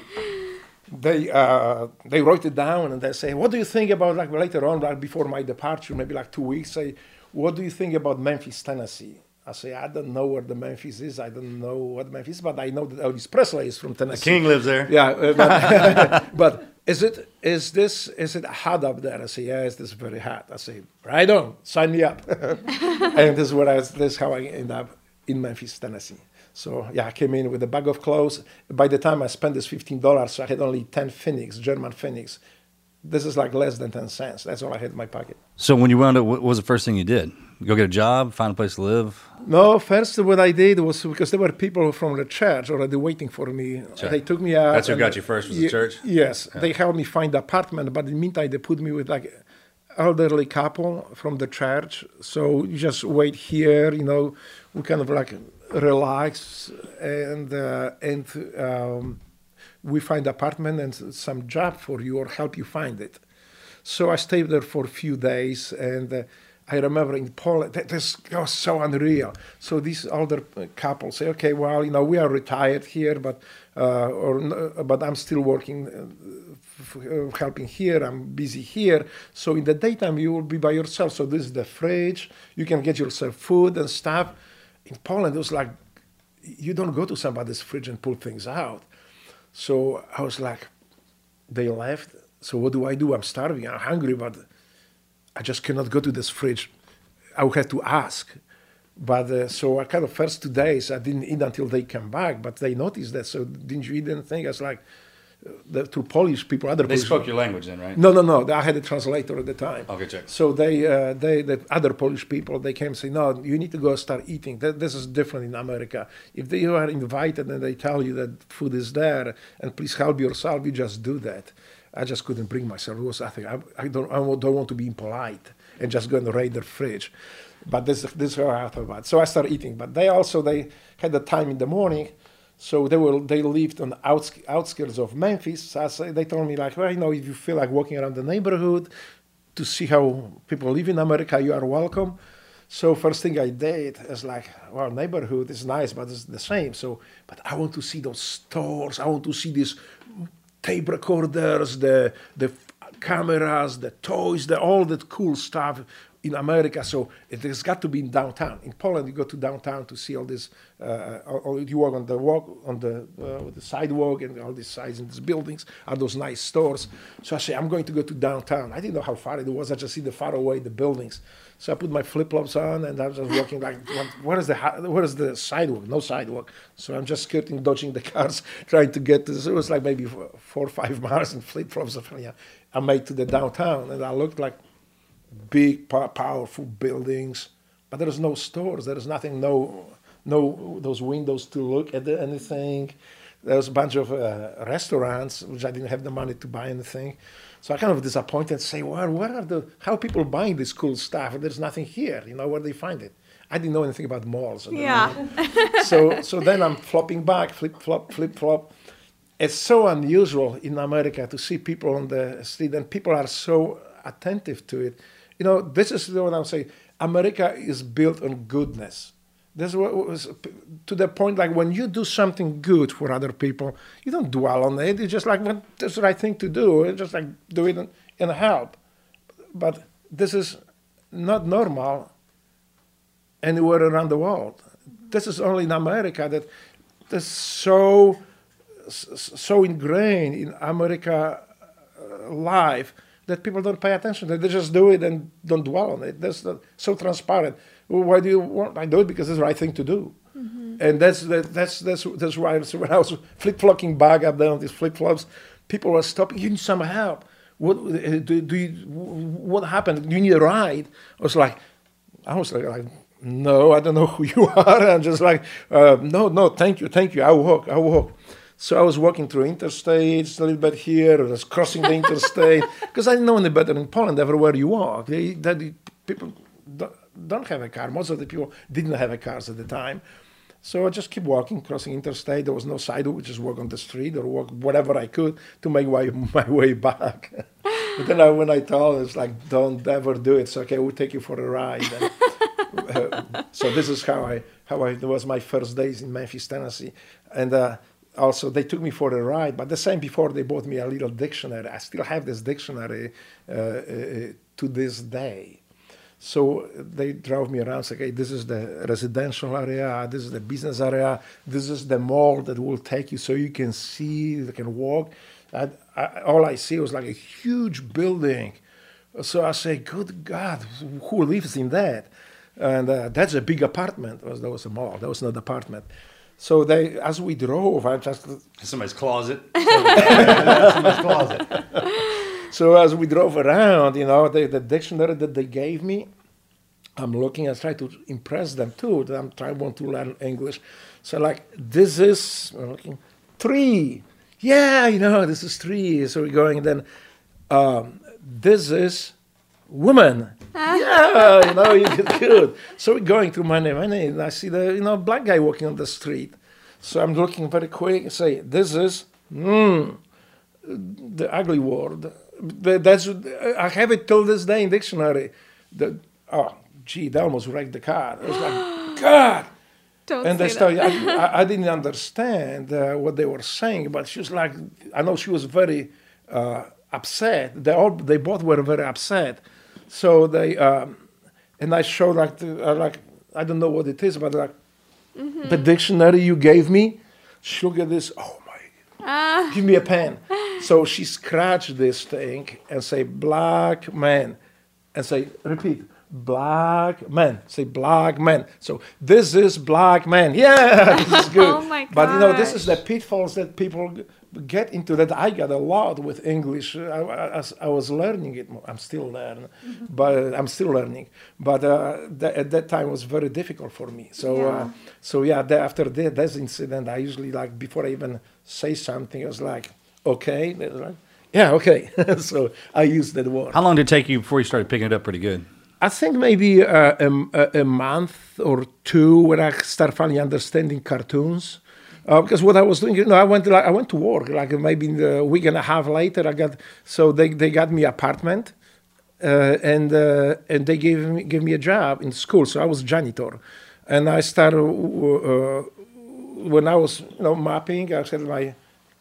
they uh, they wrote it down and they say, "What do you think about like later on, like before my departure, maybe like two weeks? Say, what do you think about Memphis, Tennessee?" I say, "I don't know where the Memphis is. I don't know what Memphis, is, but I know that Elvis Presley is from Tennessee. king lives there. Yeah, uh, but, but is it is this is it hot up there? I say, "Yes, this is very hot." I say, "Right on, sign me up." and this is what I this is how I end up in Memphis, Tennessee. So yeah, I came in with a bag of clothes. By the time I spent this fifteen dollars, I had only ten Pfennigs, German Pfennigs. This is like less than ten cents. That's all I had in my pocket. So when you wound up, what was the first thing you did? Go get a job, find a place to live. No, first what I did was because there were people from the church already waiting for me. Sure. They took me out. That's who got you first was the church? Yes, Yeah. they helped me find apartment, but in the meantime they put me with like elderly couple from the church. So you just wait here, you know, we kind of like relax and uh, and um, we find apartment and some job for you or help you find it. So I stayed there for a few days, and uh, I remember in Poland, that this was so unreal. So these older uh, couples say, "Okay, well, you know, we are retired here, but uh, or but I'm still working, uh, uh, helping here. I'm busy here. So in the daytime, you will be by yourself. So this is the fridge. You can get yourself food and stuff. In Poland, it was like you don't go to somebody's fridge and pull things out. So I was like, they left. So what do I do? I'm starving. I'm hungry, but I just cannot go to this fridge. I would have to ask. But uh, so I kind of first two days I didn't eat until they came back. But they noticed that. So didn't you eat anything? I was like, the, to Polish people, other people, They Polish spoke your language then, right? No, no, no. I had a translator at the time. Okay, check. So they, uh, they, the other Polish people, they came and say, no, you need to go start eating. That, this is different in America. If they, you are invited and they tell you that food is there and please help yourself, you just do that. I just couldn't bring myself. It was, I think, I, I don't, I don't want to be impolite and just go and raid their fridge. But this, this is how I thought about it. So I started eating. But they also, they had the time in the morning So they were they lived on the outs- outskirts of Memphis. So they told me like, well, you know, if you feel like walking around the neighborhood to see how people live in America, you are welcome. So first thing I did is like, well, neighborhood is nice, but it's the same. So, but I want to see those stores. I want to see these tape recorders, the the cameras, the toys, the all that cool stuff in America. So it has got to be in downtown. In Poland, you go to downtown to see all this. Uh, all, you walk on the walk on the uh, the sidewalk and all these sides and these buildings are those nice stores. So I say I'm going to go to downtown. I didn't know how far it was. I just see the far away the buildings. So I put my flip flops on and I was just walking like, what, what is the what is the sidewalk? No sidewalk. So I'm just skirting, dodging the cars, trying to get to. So it was like maybe four, or five miles in flip flops. I made to the downtown and I looked like big, powerful buildings, but there is no stores. There is nothing. No, no those windows to look at the, anything. There was a bunch of uh, restaurants which I didn't have the money to buy anything. So I kind of disappointed. Say, well, what are the how are people buying this cool stuff? There's nothing here. You know where they find it. I didn't know anything about malls. Yeah. so so then I'm flopping back, flip flop, flip flop. It's so unusual in America to see people on the street, and people are so attentive to it. You know, this is what I'm saying. America is built on goodness. This is was to the point like when you do something good for other people, you don't dwell on it. It's just like well, that's the right thing to do. Just like do it and, and help. But this is not normal anywhere around the world. This is only in America that that's so so ingrained in America uh, life that people don't pay attention. to. They just do it and don't dwell on it. That's not, so transparent. Why do you want? I do it because it's the right thing to do. Mm-hmm. And that's that, that's that's that's why so when I was flip flopping back up there on these flip flops, people were stopping. You need some help. What uh, do, do you? What happened? Do you need a ride? I was like, I was like, like no, I don't know who you are. I'm just like, uh, no, no, thank you, thank you. I walk, I walk. So I was walking through interstates a little bit here, I was crossing the interstate because I didn't know any better in Poland. Everywhere you walk, they, that people don't, don't have a car. Most of the people didn't have a cars at the time. So I just keep walking, crossing interstate. There was no sidewalk, just walk on the street or walk whatever I could to make my, my way back. but then I, when I told, it's like, don't ever do it. It's okay, we'll take you for a ride. And, uh, so this is how I, how I, it was my first days in Memphis, Tennessee. And uh, also they took me for a ride, but the same before they bought me a little dictionary. I still have this dictionary uh, uh, to this day. So they drove me around. Said, "Okay, this is the residential area. This is the business area. This is the mall that will take you, so you can see, you can walk." I, I, all I see was like a huge building. So I say, "Good God, who lives in that?" And uh, that's a big apartment. Was, that was a mall. That was not an apartment. So they, as we drove, I just somebody's closet. somebody's closet. so as we drove around, you know, the, the dictionary that they gave me, I'm looking. I try to impress them too. That I'm trying want to learn English. So like this is I'm looking three. Yeah, you know, this is three. So we're going. Then um, this is woman. yeah, you know, you get good. So we're going through my name, my name, and I see the you know black guy walking on the street. So I'm looking very quick and say, this is mm, the ugly word. That's I have it till this day in dictionary. The, oh, gee, that almost wrecked the car. I was like, God. Don't and they started. I, I, I didn't understand uh, what they were saying, but she was like, I know she was very uh, upset. They all, they both were very upset. So they, um, and I showed like, the, uh, like I don't know what it is, but like Mm-hmm. the dictionary you gave me. She looked at this. Oh my! Ah. Give me a pen. So she scratched this thing and say black man, and say repeat black man. Say black man. So this is black man. Yeah, this is good. Oh But you know, this is the pitfalls that people get into. That I got a lot with English. I, I, as I was learning it. I'm still learning, but I'm still learning. But uh, tha- at that time was very difficult for me. So Yeah. uh, so yeah. The, after that, this incident, I usually like before I even say something, I was like, okay, They like, yeah, okay. so I used that word. How long did it take you before you started picking it up pretty good? I think maybe uh, a, a, a month or two when I start finally understanding cartoons. Uh, because what I was doing, you know, I went to, like, I went to work like maybe a week and a half later. I got so they, they got me apartment, uh, and uh, and they gave me gave me a job in school. So I was janitor, and I started uh, when I was you know mapping. I said my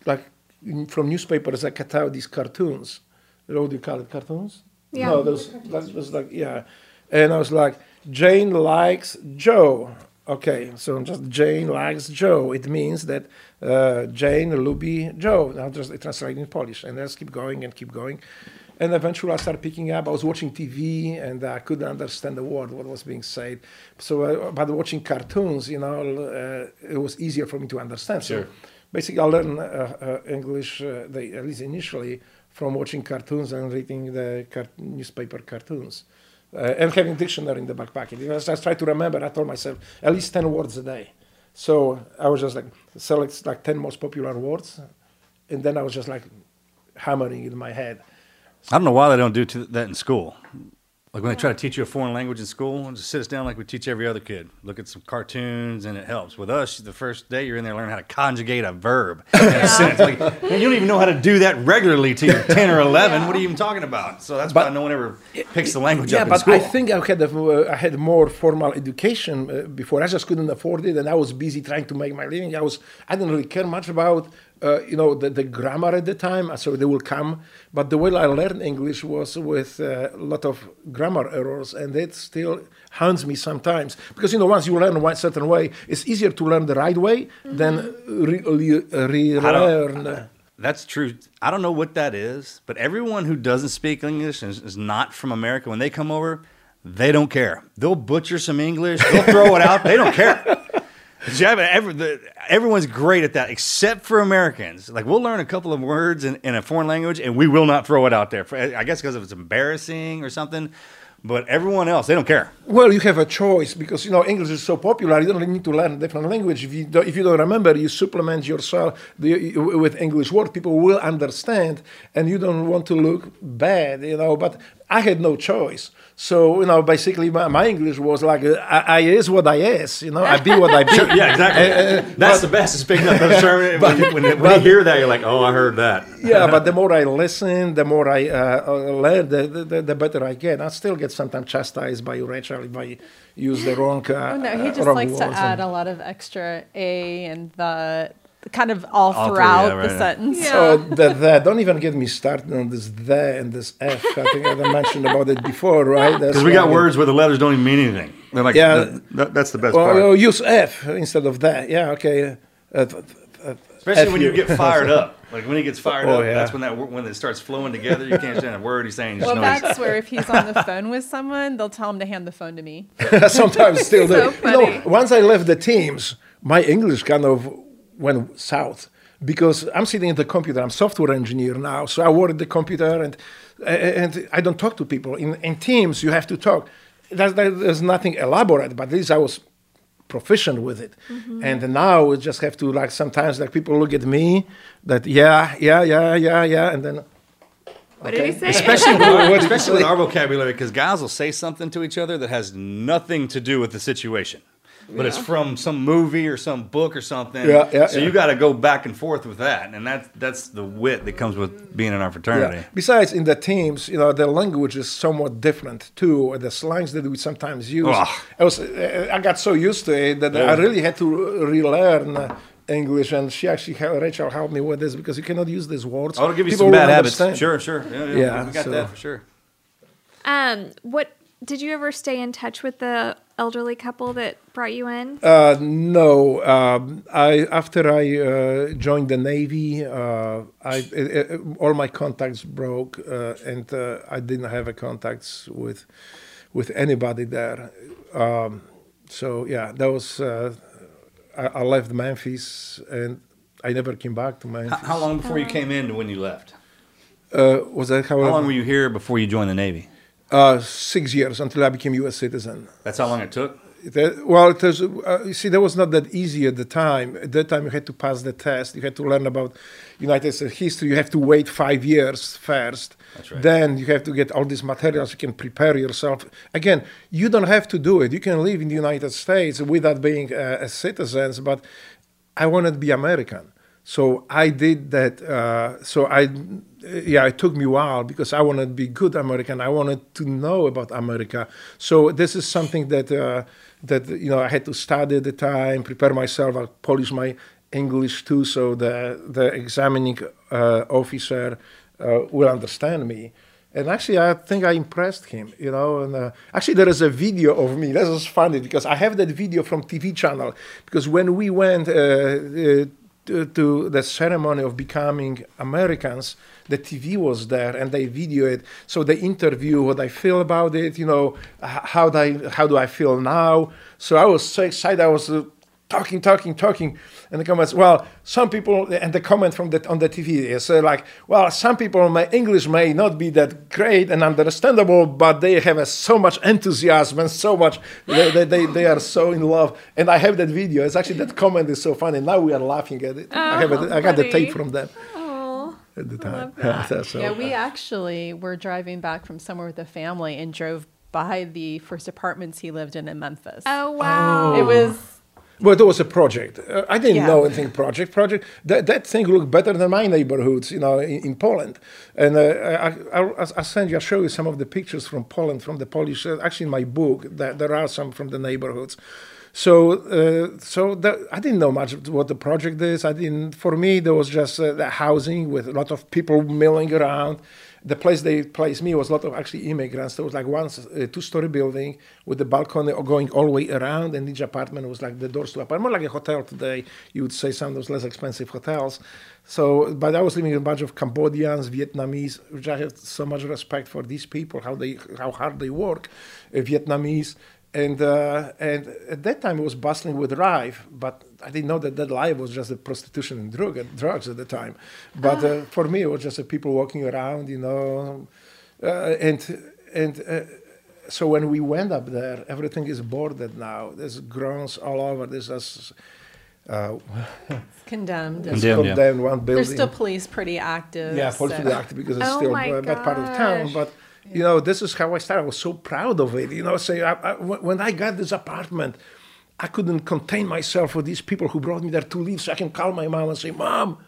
like from newspapers I cut out these cartoons. What do you call it? Cartoons? Yeah. No, those that was like yeah, and I was like Jane likes Joe. Okay, so just Jane likes Joe. It means that uh, Jane lubi Joe. Now just translate in Polish, and let's keep going and keep going. And eventually I started picking up. I was watching TV and I couldn't understand the word, what was being said. So, uh, by watching cartoons, you know, uh, it was easier for me to understand. Sure. So, basically, I learned uh, uh, English, uh, they, at least initially, from watching cartoons and reading the car- newspaper cartoons. Uh, and having dictionary in the back pocket. You know, I tried to remember, I told myself at least 10 words a day. So I was just like, select like 10 most popular words. And then I was just like hammering in my head. I don't know why they don't do that in school. Like when they try to teach you a foreign language in school, just sit us down like we teach every other kid. Look at some cartoons and it helps. With us, the first day you're in there learning how to conjugate a verb in a sentence. Like, man, you don't even know how to do that regularly till you're 10 or 11. What are you even talking about? So that's why no one ever picks the language yeah, up in but school. I think I had a, uh, I had more formal education uh, before. I just couldn't afford it, and I was busy trying to make my living. I was I didn't really care much about uh, you know the, the grammar at the time, so they will come. But the way I learned English was with uh, a lot of grammar errors, and it still haunts me sometimes because you know once you learn one certain way, it's easier to learn the right way than re- re- I don't- relearn. That's true. I don't know what that is, but everyone who doesn't speak English and is, is not from America, when they come over, they don't care. They'll butcher some English, they'll throw it out. They don't care. Every, the, everyone's great at that, except for Americans. Like we'll learn a couple of words in, in a foreign language, and we will not throw it out there. For, I guess because it's embarrassing or something. But everyone else, they don't care. Well, you have a choice because you know English is so popular. You don't need to learn a different language. If you don't, if you don't remember, you supplement yourself the, with English word. People will understand, and you don't want to look bad, you know. But I had no choice. So you know, basically, my, my English was like uh, I, I is what I is. You know, I be what I be. Sure, yeah, exactly. Uh, uh, That's but- the best. Is picking up those terms. but- when, when, when but- you hear that, you're like, "Oh, I heard that." yeah, but the more I listen, the more I uh, uh, learn, the, the, the better I get. I still get sometimes chastised by Rachel if I use the wrong. Uh, Oh, no, he uh, just wrong likes to add and- a lot of extra a and the kind of all, All through, throughout yeah, right, the yeah. sentence. So the, the don't even get me started on this the and this f. I think I mentioned about it before, right? Because we got words where the letters don't even mean anything. They're like, Yeah. that- that- that's the best Well, part. well, use f instead of that. Yeah, okay. Uh, th- th- Especially F when you you. get fired up. Like when he gets fired Oh, up, yeah. that's when that when it starts flowing together. You can't understand a word he's saying. Just Well, know he's- that's where if he's on the phone with someone, they'll tell him to hand the phone to me. Sometimes still do. So You know, once I left the teams, my English kind of went south because I'm sitting at the computer. I'm software engineer now, so I work at the computer and and I don't talk to people. In in teams, you have to talk. There's, there's nothing elaborate, but at least I was proficient with it. Mm-hmm. And now we just have to like sometimes like people look at me that yeah yeah yeah yeah yeah and then What did he say? especially with our, What did you especially with our vocabulary, because guys will say something to each other that has nothing to do with the situation. But it's from some movie or some book or something. Yeah, yeah, so yeah. you got to go back and forth with that, and that's that's the wit that comes with being in our fraternity. Yeah. Besides, in the teams, you know, the language is somewhat different too. or The slangs that we sometimes use. Ugh. I was, uh, I got so used to it that I really had to relearn uh, English, and she actually, hel- Rachel, helped me with this because you cannot use these words. I'll give you People some bad won't habits. understand. Sure, sure. Yeah, yeah, Yeah, we got so- that for sure. Um, what did you ever stay in touch with the elderly couple that brought you in? Uh, no, um, I after I uh, joined the navy, uh, I uh, uh, all my contacts broke, uh, and uh, I didn't have a contacts with with anybody there. Um, so yeah, that was. Uh, I, I left Memphis, and I never came back to Memphis. How, how long before you came in to when you left? Uh, was that how? How long were you here before you joined the Navy? Uh, six years until I became U.S. citizen. That's how long it took. That, well, it was, uh, you see, that was not that easy at the time. At that time, you had to pass the test. You had to learn about United States history. You have to wait five years first. That's right. Then you have to get all these materials. You can prepare yourself. Again, you don't have to do it. You can live in the United States without being uh, a citizen, but I wanted to be American. So I did that. Uh, so I, yeah, it took me a while because I wanted to be good American. I wanted to know about America. So this is something that uh, that you know I had to study at the time, prepare myself, I polish my English too, so the the examining uh, officer uh, will understand me. And actually, I think I impressed him, you know. And uh, actually, there is a video of me. This is funny because I have that video from TV channel. Because when we went uh, uh, to, to the ceremony of becoming Americans, the TV was there and they video it. So they interview what I feel about it, you know, how do I, how do I feel now. So I was so excited. I was uh, talking, talking, talking, and the comments. Well, some people and the comment from the on the TV is uh, like, well, some people my English may not be that great and understandable, but they have uh, so much enthusiasm and so much they, they, they, they are so in love. And I have that video. It's actually that comment is so funny. Now we are laughing at it. I have it, I got the tape from them Oh, at the time. that. so, yeah, we actually were driving back from somewhere with the family and drove by the first apartments he lived in in Memphis. oh wow. It was Well, it was a project. Uh, I didn't Yeah. know anything project. Project that, that thing looked better than my neighborhoods, you know, in, in Poland. And uh, I, I, I'll, I'll send you. I'll show you some of the pictures from Poland, from the Polish. Uh, actually, in my book, there, there are some from the neighborhoods. So, uh, so that, I didn't know much what the project is. I didn't. For me, there was just uh, the housing with a lot of people milling around. The place they placed me was a lot of actually immigrants. There was like one uh, two-story building with the balcony going all the way around, and each apartment was like the doors to apartment, more like a hotel today. You would say some of those less expensive hotels. So, but I was living with a bunch of Cambodians, Vietnamese, which I had so much respect for these people, how they, how hard they work, uh, Vietnamese and uh, and at that time it was bustling with life, but I didn't know that that life was just a prostitution and drug drugs at the time. But uh, for me, it was just a people walking around, you know, uh, and and. Uh, so when we went up there, everything is boarded now. There's grounds all over. There's just uh, condemned. it's Condemned, yeah. one building. There's still police pretty active. Yeah, so- politically active because it's Oh still my a bad part of town. But you know, this is how I started. I was so proud of it. You know, say I, when I got this apartment, I couldn't contain myself for these people who brought me there to live. So I can call my mom and say, "Mom,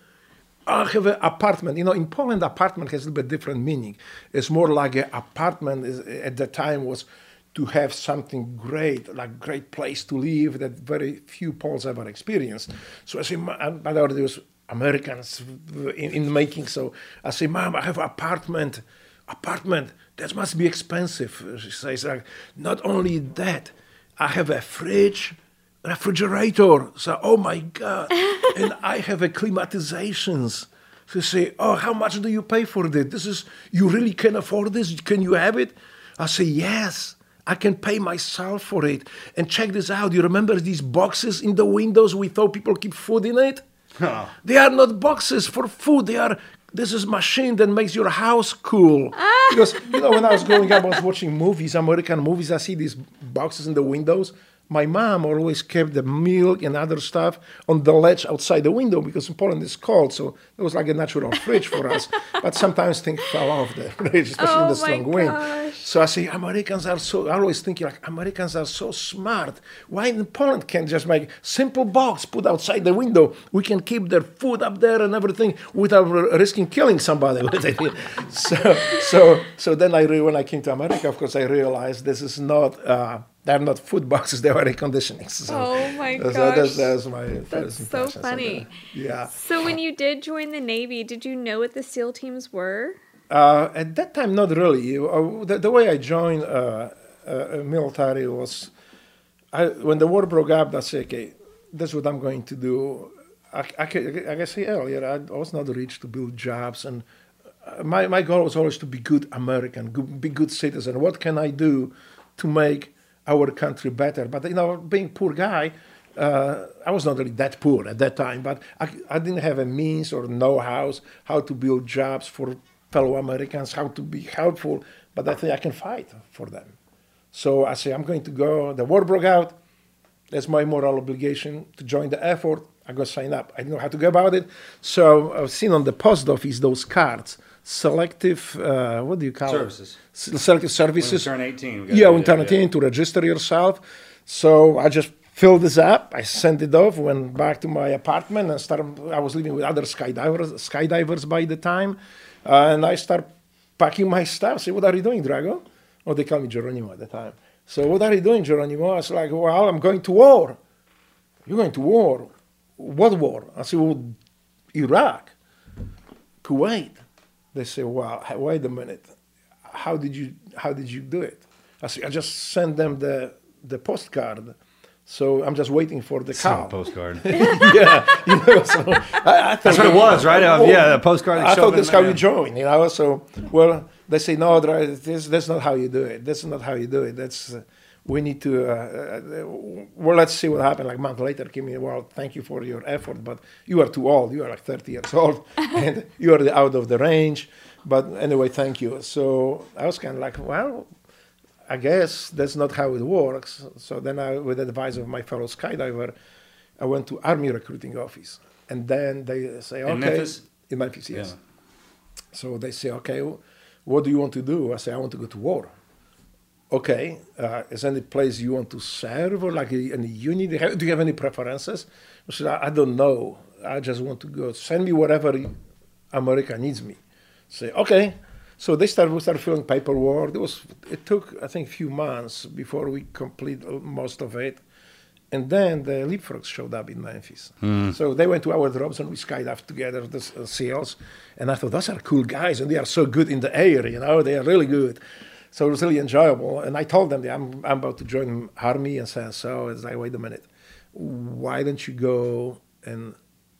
I have an apartment." You know, in Poland, apartment has a little bit different meaning. It's more like an apartment at the time was to have something great, like great place to live that very few Poles ever experienced. So I say, way, there was Americans in, in making. So I say, Mom, I have an apartment. Apartment, that must be expensive. She says, like, not only that, I have a fridge, refrigerator. So, oh my God. and I have a climatizations. She say, oh, how much do you pay for this? This is, you really can afford this? Can you have it? I say, yes. I can pay myself for it. And check this out. You remember these boxes in the windows we thought people keep food in it? They are not boxes for food. They are. This is machine that makes your house cool. Ah. because you know, when I was growing up, I was watching movies, American movies. I see these boxes in the windows. My mom always kept the milk and other stuff on the ledge outside the window because in Poland it's cold, so it was like a natural fridge for us. But sometimes things fell off the fridge, especially in Oh the my strong wind. So I say Americans are so. I always think like Americans are so smart. Why in Poland can't just make simple box put outside the window? We can keep their food up there and everything without risking killing somebody with it. so so so then I re- when I came to America, of course, I realized this is not. Uh, they're not food boxes; they are air conditioning. So, Oh my so gosh. that's, that's my That's so funny. Yeah. So when you did join the Navy, did you know what the SEAL teams were? Uh, at that time, not really. Uh, the, the way I joined uh, uh, military was, I, when the war broke up, I said, okay, that's what I'm going to do. I, I, like I said earlier, I was not rich to build jobs, and uh, my, my goal was always to be good American, good, be good citizen. What can I do to make our country better? But you know, being poor guy, uh, I was not really that poor at that time, but I, I didn't have a means or know-how how to build jobs for fellow Americans, how to be helpful. But I think I can fight for them. So I say I'm going to go. The war broke out. That's my moral obligation to join the effort. I go sign up. I didn't know how to go about it. So I've seen on the post office those cards, selective. Uh, what do you call Services. it? Selective services. When you turn 18, Yeah, when turn yeah. 18 to register yourself. So I just filled this up. I sent it off, went back to my apartment, and started. I was living with other skydivers, skydivers by the time, uh, and I start packing my stuff. Say, what are you doing, Drago? Oh, they call me Geronimo at the time. So, what are you doing, Geronimo? I was like, well, I'm going to war. You're going to war? What war? I said, well, Iraq, Kuwait. They say, well, wait a minute. How did you, how did you do it? I said, I just sent them the, the postcard. So I'm just waiting for the cow. postcard. yeah, you know, so I, I thought That's what it was, right? Uh, yeah, a postcard I thought that's how you join, you know. So, well, they say no, this, that's not how you do it. That's not how you do it. That's uh, we need to. Uh, uh, well, let's see what happened. Like a month later, came in. Well, thank you for your effort, but you are too old. You are like 30 years old, and you are out of the range. But anyway, thank you. So I was kind of like, well, I guess that's not how it works. So then, I, with the advice of my fellow skydiver, I went to Army recruiting office, and then they say, okay, In Memphis? in Memphis, yes. Yeah. So they say, okay, what do you want to do? I say, I want to go to war. Okay, uh, is any place you want to serve or like any unit? Do you have- Do you have any preferences? I said, I, I don't know. I just want to go. Send me whatever America needs me. Say, okay. So they started, we started filling paperwork. It was, it took, I think, a few months before we complete most of it. And then the Leap Frogs showed up in Memphis. So they went to our drops and we skydived together, the uh, SEALs. And I thought, those are cool guys and they are so good in the air, you know, they are really good. So it was really enjoyable. And I told them that I'm, I'm about to join Army and so, so it's like, wait a minute, why don't you go and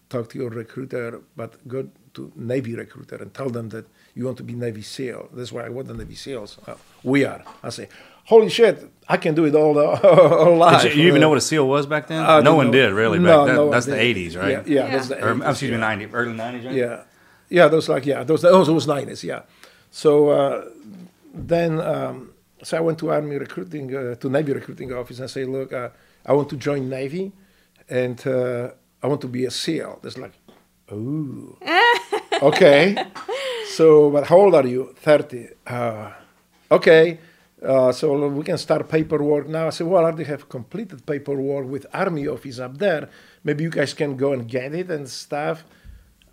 talk to your recruiter, but go to Navy recruiter and tell them that you want to be Navy SEAL. That's why I want the Navy SEAls. Uh, we are. I say, holy shit, I can do it all, the, all life. Did you, you even know what a seal was back then? I no one know. did really. No, back then. no that's did. the eighties, right? Yeah, yeah, that's the Or, 80s, excuse me, yeah. ninety, early nineties, right? Yeah, yeah, those like yeah, those those was nineties, yeah. So uh, then, um, so I went to Army recruiting uh, to Navy recruiting office and say, look, uh, I want to join Navy, and uh, I want to be a SEAL. There's like, ooh, okay. So, but how old are you? Thirty. Uh, okay. Uh, so we can start paperwork now. I said, well, I already have completed paperwork with Army office up there. Maybe you guys can go and get it and stuff.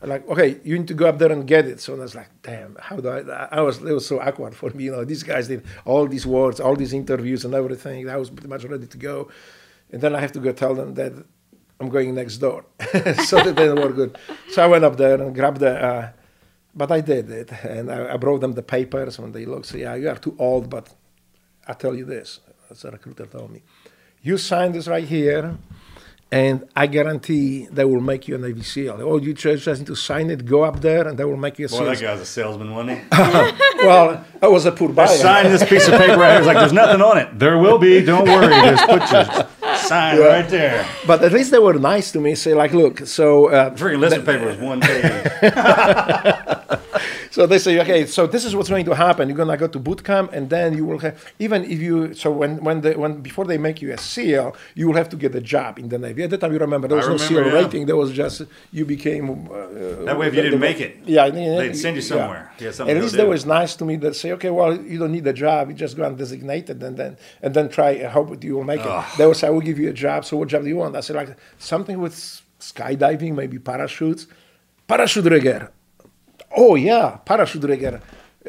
Like, okay, you need to go up there and get it. So I was like, damn, how do I? I was, it was so awkward for me. You know, these guys did all these words, all these interviews and everything. I was pretty much ready to go. And then I have to go tell them that I'm going next door. so that didn't work good. So I went up there and grabbed the, uh, but I did it. And I, I brought them the papers when they looked. So, yeah, you are too old, but I tell you this, as the recruiter told me, you sign this right here, and I guarantee they will make you a Navy SEAL. Oh, you just just need to sign it, go up there, and they will make you a Boy, SEAL. that guy's a salesman, wasn't he? well, I was a poor buyer. Sign this piece of paper right here. It's like, there's nothing on it. There will be. Don't worry. Just put your sign Yeah. right there. But at least they were nice to me. Say like, look, so uh, Freaking list of paper was one page. So they say, okay, so this is what's going to happen. You're gonna go to boot camp, and then you will have even if you so when when the when before they make you a SEAL, you will have to get a job in the Navy. At that time, you remember there I was no remember, SEAL yeah. rating. There was just you became. Uh, That way, if you didn't make it, yeah, they'd send you somewhere. Yeah, something At least do. was nice to me. That say, okay, well, you don't need a job. You just go undesignated, and then and then try. I hope that you will make it. They will say, I will give you a job. So what job do you want? I said like something with skydiving, maybe parachutes, parachute rigger. Oh yeah, parachute rigger.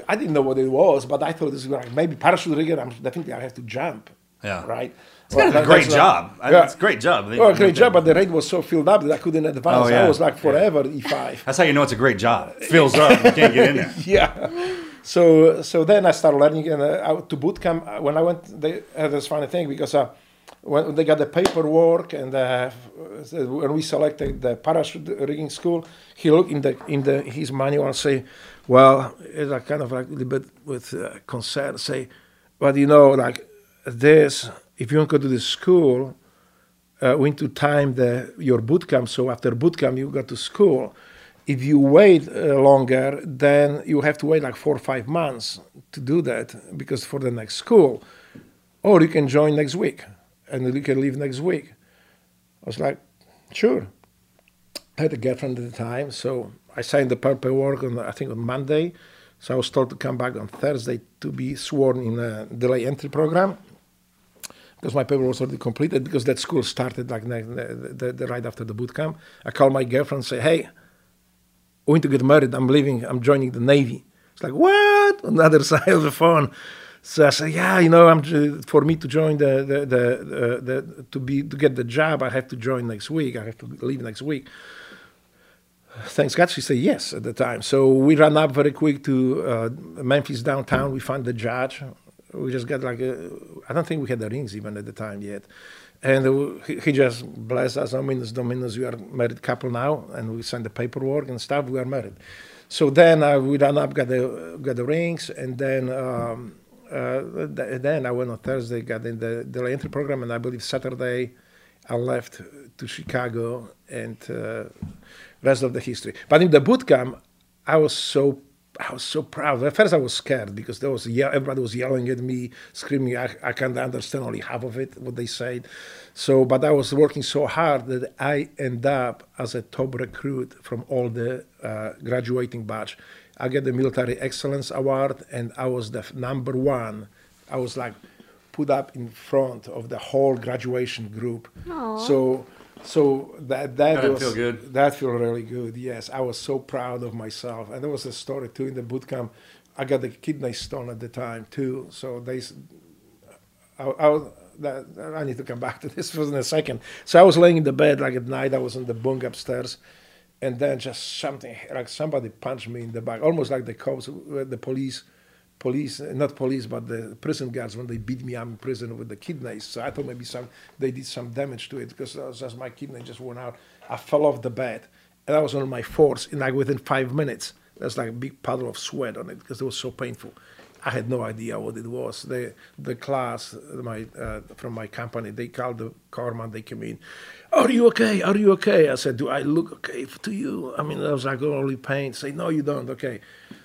I didn't know what it was, but I thought this was like maybe parachute rigger. I'm definitely I have to jump. Yeah. Right. It's of a great job. I- Yeah. It's a great job. Oh, a great job, but the rate was so filled up that I couldn't advance. Oh, yeah. I was like forever E5. That's how you know it's a great job. It fills up. You can't get in there. yeah. So so then I started learning and uh, to boot camp. Uh, When I went, they had this funny thing because uh, when they got the paperwork and uh, when we selected the parachute rigging school, he looked in the in the his manual and say, well, it's like kind of like a little bit with uh, concern, say, but you know, like this, if you want to go to the school, uh, we need to time the your boot camp. So after boot camp, you go to school. If you wait uh, longer, then you have to wait like four or five months to do that because for the next school, or you can join next week and you can leave next week. I was like, sure. I had a girlfriend at the time, so I signed the paperwork on I think on Monday. So I was told to come back on Thursday to be sworn in a delay entry program. because my paper was already completed because that school started like the, the, the, right after the boot camp. I called my girlfriend and say, hey, want to get married. I'm leaving. I'm joining the Navy. It's like, what? On the other side of the phone. So I said, yeah, you know, I'm for me to join the the, the, the to be to get the job, I have to join next week. I have to leave next week. Thanks God, she said yes at the time. So we ran up very quick to uh, Memphis downtown. We found the judge. We just got like I don't think we had the rings even at the time yet. And he, he just blessed us. Dominus Dominus, we are married couple now, and we sent the paperwork and stuff. We are married. So then uh, we ran up, got the got the rings, and then um, uh, then I went on Thursday, got in the the entry program, and I believe Saturday I left to Chicago, and uh, rest of the history. But in the boot camp, I was so I was so proud. At first, I was scared because there was everybody was yelling at me, screaming. I, I can't understand only half of it what they said. So, but I was working so hard that I end up as a top recruit from all the uh, graduating batch. I get the military excellence award, and I was the number one. I was like put up in front of the whole graduation group. Aww. So so that that That was feel good? that feel really good. Yes, I was so proud of myself, and there was a story too in the boot camp. I got the kidney stone at the time too, so they. s- I, I, was- that, I need to come back to this for in a second. So I was laying in the bed like at night. I was in the bunk upstairs, and then just something like somebody punched me in the back, almost like the cops, uh, the police, police, uh, not police, but the prison guards when they beat me. I'm in prison with the kidneys. So I thought maybe some they did some damage to it because was just my kidney just went out. I fell off the bed, and I was on my fourth, and like within five minutes, there's like a big puddle of sweat on it because it was so painful. I had no idea what it was. The the class, my uh, from my company, they called the corpsman. They came in. Are you okay? Are you okay? I said, Do I look okay to you? I mean, I was like only pain. Say, No, you don't. Okay.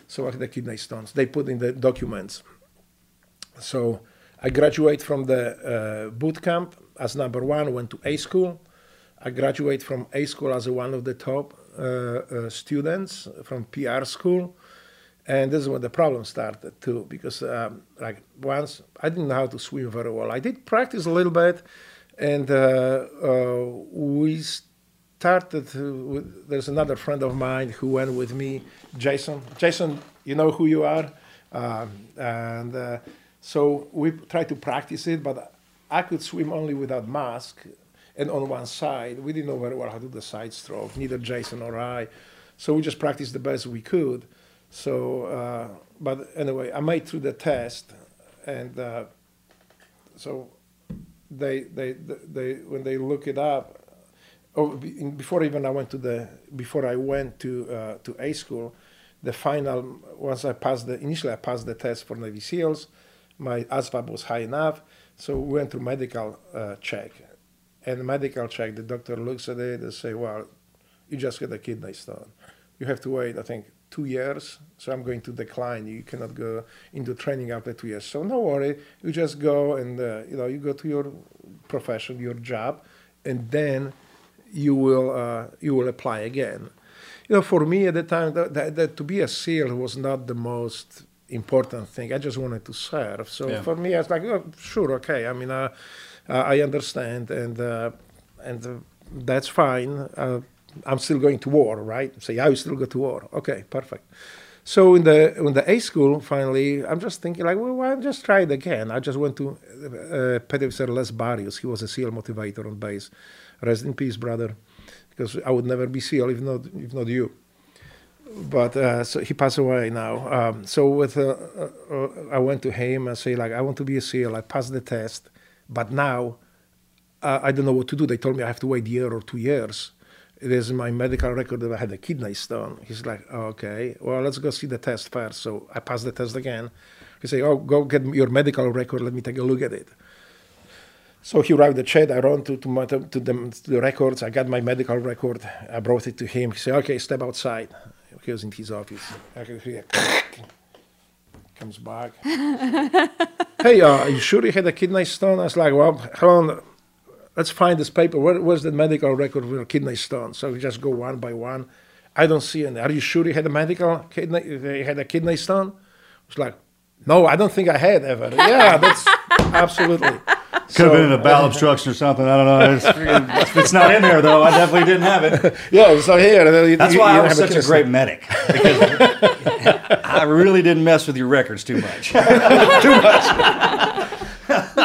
So I had the kidney stones. They put in the documents. So I graduate from the uh, boot camp as number one. Went to A school. I graduate from A school as one of the top uh, uh, students from PR school. And this is when the problem started too, because um, like once I didn't know how to swim very well. I did practice a little bit, and uh, uh, we started. With, there's another friend of mine who went with me, Jason. Jason, you know who you are, um, and uh, so we tried to practice it, but I could swim only without mask and on one side. We didn't know very well how to do the side stroke, neither Jason or I. So we just practiced the best we could. So, uh, but anyway, I made through the test, and uh, so they, they, they, when they look it up, oh, before even I went to the, before I went to uh, to A school, the final once I passed the initially I passed the test for Navy SEALs, my ASVAB was high enough, so we went through medical uh, check, and medical check, the doctor looks at it and say, well, you just got a kidney stone. You have to wait, I think, two years. So I'm going to decline. You cannot go into training after two years. So no worry. You just go and uh, you know you go to your profession, your job, and then you will uh, you will apply again. You know, for me at the time, that, that, that to be a SEAL was not the most important thing. I just wanted to serve. So Yeah. for me, I was like, oh, sure, okay. I mean, uh, uh, I understand, and uh, and uh, that's fine. I'm still going to war, right? Say, yeah, you still go to war. Okay, perfect. So in the in the A school, finally, I'm just thinking like, well, why not just try it again? I just went to uh, Petty Les Barrios. He was a SEAL motivator on base. Rest in peace, brother, because I would never be SEAL if not if not you. But uh, so he passed away now. Um, so with uh, uh, I went to him and say like, I want to be a SEAL. I passed the test, but now uh, I don't know what to do. They told me I have to wait a year or two years. It is in my medical record that I had a kidney stone. He's like, oh, okay, well, let's go see the test first. So I passed the test again. He say, oh, go get your medical record. Let me take a look at it. So he arrived at Ched. I ran to to, my, to, them, to the records. I got my medical record. I brought it to him. He said, okay, step outside. He was in his office. I could hear, comes back. hey, uh, are you sure you had a kidney stone? I was like, well, hold on. Let's find this paper. Where, where's the medical record for a kidney stone? So we just go one by one. I don't see any. Are you sure you had a medical kidney? You had a kidney stone? It's like, no, I don't think I had ever. Yeah, that's absolutely. Could have been in a bowel uh, obstruction or something. I don't know. It's, it's not in there though, I definitely didn't have it. Yeah, it's not here. You- That's you- why you I was such a kinesis. great medic because I really didn't mess with your records too much. too much.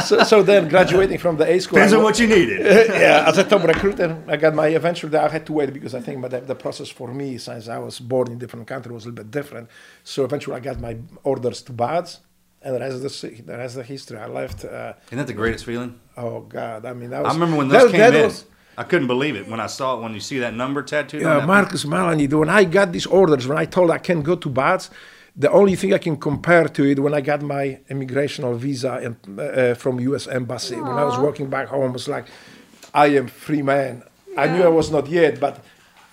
So, so then graduating from the A school. Depends I on what you needed. yeah, as a top recruiter, I got my eventually. I had to wait because I think my, the, the process for me, since I was born in different country, was a little bit different. So eventually, I got my orders to BUD/S, and the rest of the the rest of the history. I left. Uh, Isn't that the greatest feeling? oh God, I mean, that was. I remember when that- those came that in. was- I couldn't believe it when I saw it. When you see that number tattooed on Yeah, that Marcus Melanie, when I got these orders, when I told I can't go to BUD/S, the only thing I can compare to it when I got my immigration visa in, uh, from U.S. Embassy, when I was Aw. working back home, was like, I am free man. I knew I was not yet, but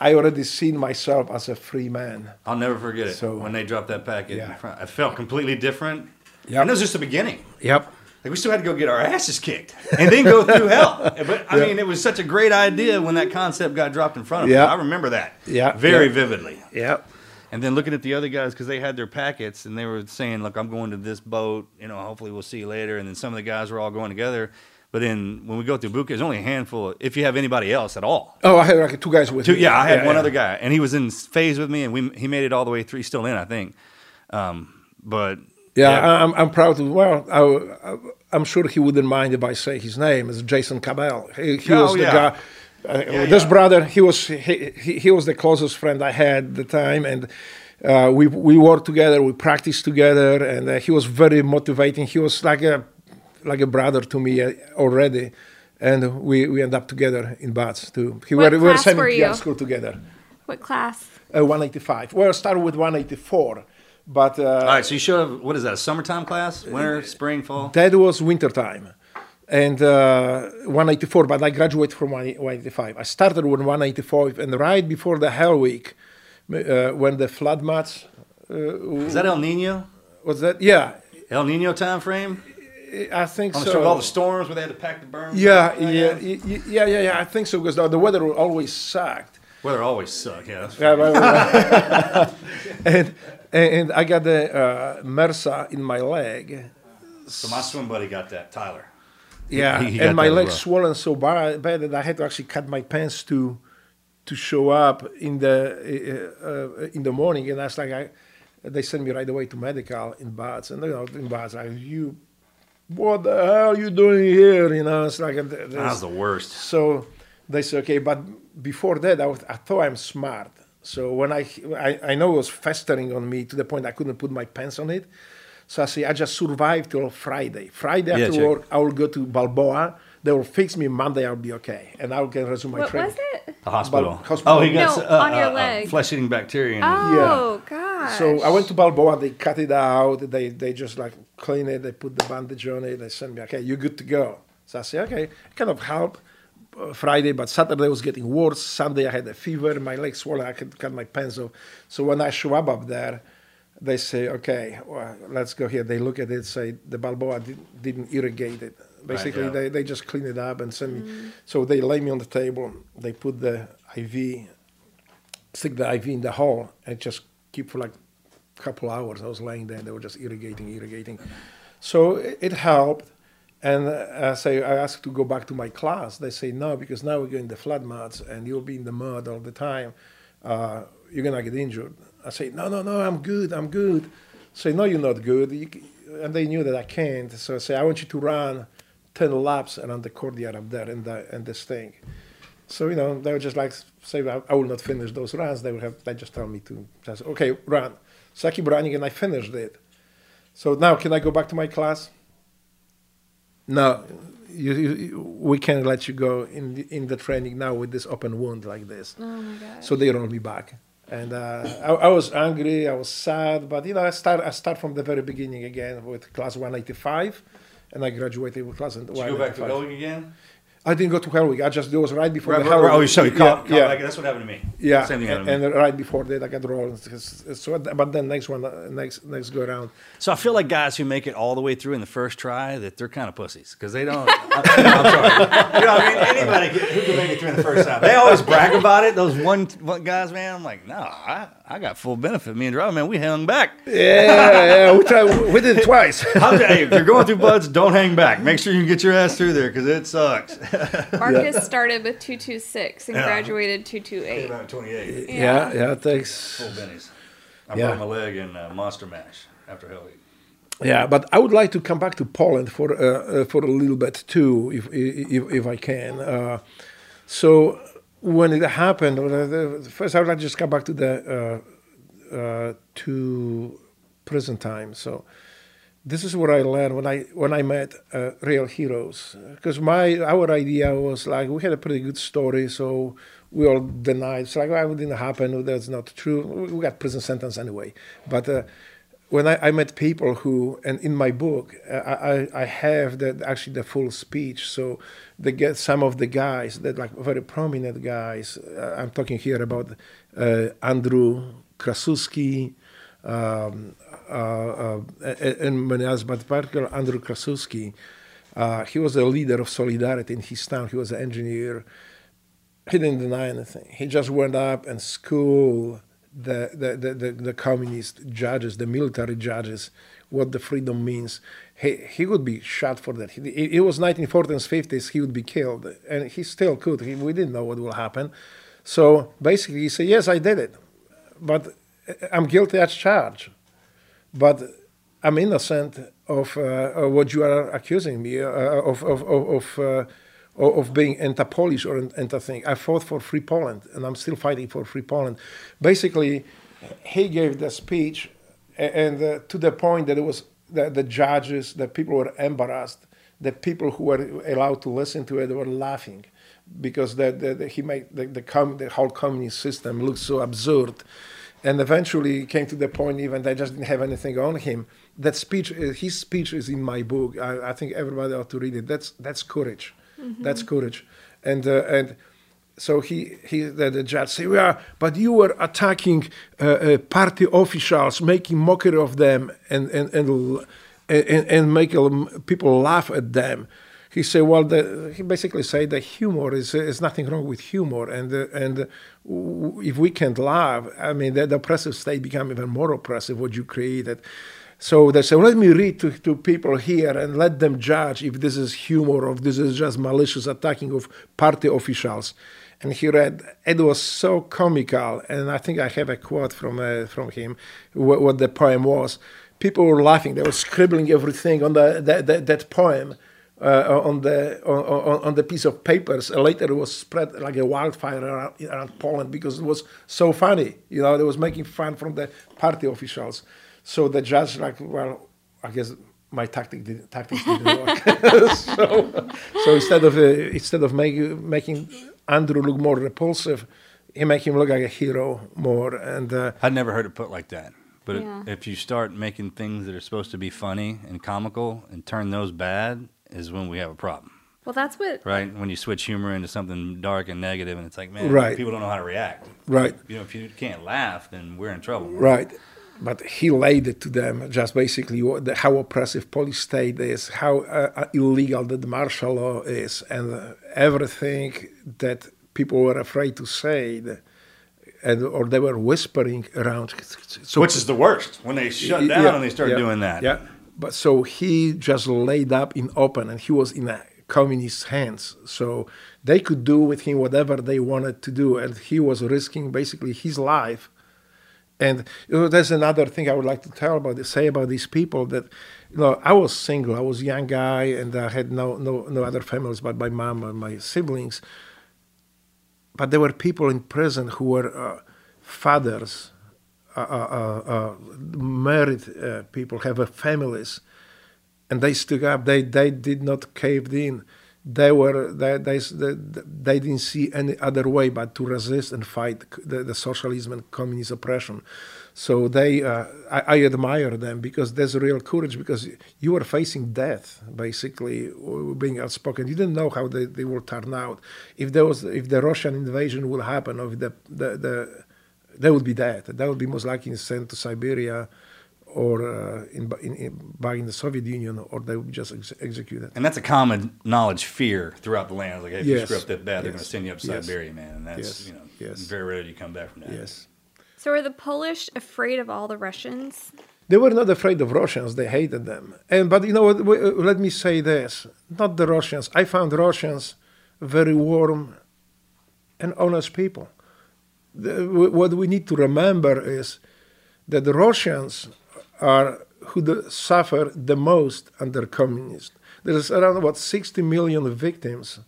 I already seen myself as a free man. I'll never forget it. So- when they dropped that packet, Yeah. in front, I felt completely different. Yep. And it was just the beginning. Yep. Like we still had to go get our asses kicked and then go through hell. But I Yeah. mean, it was such a great idea when that concept got dropped in front of Yeah. me. I remember that. Yeah. Very Yeah. vividly. Yep. And then looking at the other guys because they had their packets and they were saying, "Look, I'm going to this boat. You know, hopefully we'll see you later." And then some of the guys were all going together. But then when we go through camp, there's only a handful. If you have anybody else at all. Oh, I had like two guys with Two, me. yeah, I had one yeah. other guy, and he was in phase with me, and we he made it all the way through. He's still in, I think. Um, but Yeah, I- I'm, I'm proud to. Well, I, I'm sure he wouldn't mind if I say his name. It's Jason Cabell. He, he Oh, was the yeah. guy. Uh, this brother, he was he, he, he was the closest friend I had at the time, and uh, we we worked together, we practiced together, and uh, he was very motivating. He was like a like a brother to me uh, already, and we we end up together in BUD/S too. He What were, we were class were you? school together. What class? Uh, 185. Well, I started with 184, but uh, all right, so you showed up. What is that? A summertime class? Winter, spring, fall? That was winter time. And uh, 184, but I graduated from 185. I started with 185, and right before the Hell Week, uh, when the flood mats. Uh, Is that El Nino? Was that? Yeah, El Nino time frame? I think the so. with all the storms where they had to pack the berms. yeah, yeah, yeah, yeah, yeah, I think so because the, the weather always sucked. Weather always suck. Yeah, that's Yeah, right, right, right. and, and I got the uh, MRSA in my leg. So my swim buddy got that, Tyler. Yeah, He- he and my legs swollen so bad, bad that I had to actually cut my pants to to show up in the uh, uh, in the morning. And that's like I, they sent me right away to medical in BUD/S, and you know in BUD/S like you, what the hell are you doing here? You know, it's like a, That was the worst. so they said, okay, but before that, I, was, I thought I'm smart. So when I, I, I know it was festering on me to the point I couldn't put my pants on it. So I say, I just survived till Friday. Friday Yeah, after check. work, I will go to Balboa. They will fix me Monday. I'll be okay, and I'll get resume my What training. was it? The hospital. Bal- hospital. Oh, he got No, uh, on your uh, uh, flesh-eating bacteria. In his- Oh gosh. So I went to Balboa. They cut it out. They they just like clean it. They put the bandage on it. They send me, okay, you're good to go. So I say, okay, kind of help. Uh, Friday, but Saturday was getting worse. Sunday I had a fever. My legs swollen. I could cut my pants off. So when I show up up there, they say, okay, well, let's go here. They look at it, say the Balboa did, didn't irrigate it. Basically, yeah. they, they just clean it up and send me. So they lay me on the table. They put the IV stick the IV in the hole and just keep for like a couple hours. I was laying there, they were just irrigating, irrigating. So it, it helped. And uh, I say, I asked to go back to my class. They say no because now we're going to the flood mats and you'll be in the mud all the time. Uh, you're gonna get injured. I say, no, no, no, I'm good, I'm good. Say, no, you're not good. You, and they knew that I can't. So I say, I want you to run 10 laps around the courtyard up there and the, and this thing. So you know, they were just like say, I, I will not finish those runs. They would have, they just tell me to just okay, run. So I keep running, and I finished it. So now, can I go back to my class? No, you, you, we can't let you go in the, in the training now with this open wound like this. Oh my god. So they rolled me back, and uh, I, I was angry, I was sad, but you know, I start I start from the very beginning again with class 185, and I graduated with class Did you go back to 185. again? I didn't go to Hell Week. I just it was right before Right, the right, Hell right. Oh, so you yeah, caught- caught yeah. back- that's what happened to me. Yeah, Same thing happened and, to me. and right before that, I got rolled. So, but then next one, uh, next next go around. So I feel like guys who make it all the way through in the first try that they're kind of pussies because they don't. I, am sorry. You know what I mean? Anybody who can make it through in the first time. They always brag about it. Those one, one guys, man. I'm like, no, I, I got full benefit. Me and Driver, man, we hung back. Yeah, yeah, we tried. We did it twice. How, hey, if you're going through BUD/S, don't hang back. Make sure you can get your ass through there because it sucks. Marcus started with 226 and Yeah. graduated 228. About 28. Yeah, yeah, thanks. Full bennies. I Yeah. broke my leg in uh, Monster Mash after Hell Week. Yeah, but I would like to come back to Poland for uh, uh, for a little bit too, if if, if I can. Uh, so when it happened, uh, the, the first I would like to just come back to the uh, uh, to prison time. So this is what I learned when I when I met uh, real heroes. Because my our idea was like we had a pretty good story, so we all denied. It's like well, it didn't happen. That's not true. We got prison sentence anyway. But uh, when I, I met people who, and in my book, uh, I, I I have the, actually the full speech. So they get some of the guys that like very prominent guys. Uh, I'm talking here about uh, Andrew Krasuski, um, and many others, but particularly Andrew Krasuski. Uh, he was a leader of solidarity in his town. He was an engineer. He didn't deny anything. He just went up and schooled the, the, the, the, the communist judges, the military judges, what the freedom means. He, he would be shot for that. He, it was 1940s, 50s, he would be killed. And he still could. He, we didn't know what will happen. So basically, he said, Yes, I did it. But I'm guilty as charged. But I'm innocent of, uh, what you are accusing me uh, of, of, of, of, uh, of being anti-Polish or anti-thing. I fought for free Poland, and I'm still fighting for free Poland. Basically, he gave the speech, and uh, to the point that it was the, the judges, the people were embarrassed. The people who were allowed to listen to it were laughing because the, he made the, the, com- the whole communist system look so absurd. And eventually came to the point even they just didn't have anything on him. That speech, uh, his speech is in my book. I, I think everybody ought to read it. That's that's courage. That's courage. And uh, and so he he the, the judge said, "Yeah, but you were attacking uh, uh, party officials, making mockery of them, and and and and, and making people laugh at them." He said, "Well, the, he basically said that humor is is nothing wrong with humor, and uh, and if we can't laugh, I mean, the, the oppressive state become even more oppressive. What you created." So they say, let me read to, to people here and let them judge if this is humor or if this is just malicious attacking of party officials. And he read, it was so comical. And I think I have a quote from, uh, from him, what, what the poem was. People were laughing, they were scribbling everything on the, that, that poem. Uh, on the on, on, on the piece of papers. Uh, later, it was spread like a wildfire around, around Poland because it was so funny. You know, they was making fun from the party officials. So the judge, like, well, I guess my tactic did, tactics didn't work. so, so instead of uh, instead of making making Andrew look more repulsive, he make him look like a hero more. And uh, I'd never heard it put like that. But Yeah. if you start making things that are supposed to be funny and comical and turn those bad, is when we have a problem. Well, that's what. Right? When you switch humor into something dark and negative, and it's like, man, Right. people don't know how to react. Right. You know, if you can't laugh, then we're in trouble. Right. But he laid it to them just basically how oppressive police state is, how uh, uh, illegal that the martial law is, and uh, everything that people were afraid to say, the, and or they were whispering around. So, Which is the worst when they shut down Yeah, and they start yeah, doing that. Yeah. But so he just laid up in open, and he was in a communist hands. So they could do with him whatever they wanted to do, and he was risking basically his life. And you know, there's another thing I would like to tell about say about these people that you know I was single, I was a young guy, and I had no no no other families but my mom and my siblings. But there were people in prison who were uh, fathers, married uh, people, have uh, families, and they stood up. They they did not cave in. they were they, they, they didn't see any other way but to resist and fight the, the socialism and communist oppression. So they, uh, I, I, admire them because there's real courage because you were facing death basically, being outspoken. You didn't know how they, they will turn out. If there was, if the Russian invasion will happen, or if the, the, the they would be dead. They would be most likely sent to Siberia or uh, in, in, in, back in the Soviet Union, or they would be just ex- executed. And that's a common knowledge fear throughout the land. Like, hey, if yes. you screw up that bad, yes. they're going to send you up to yes. Siberia, man. And that's yes. you know yes. very rare you come back from that. Yes. So are the Polish afraid of all the Russians? They were not afraid of Russians. They hated them. And but you know what? Let me say this: not the Russians. I found Russians very warm and honest people. The, what we need to remember is that the Russians are who the, suffer the most under communism. There's around about 60 million victims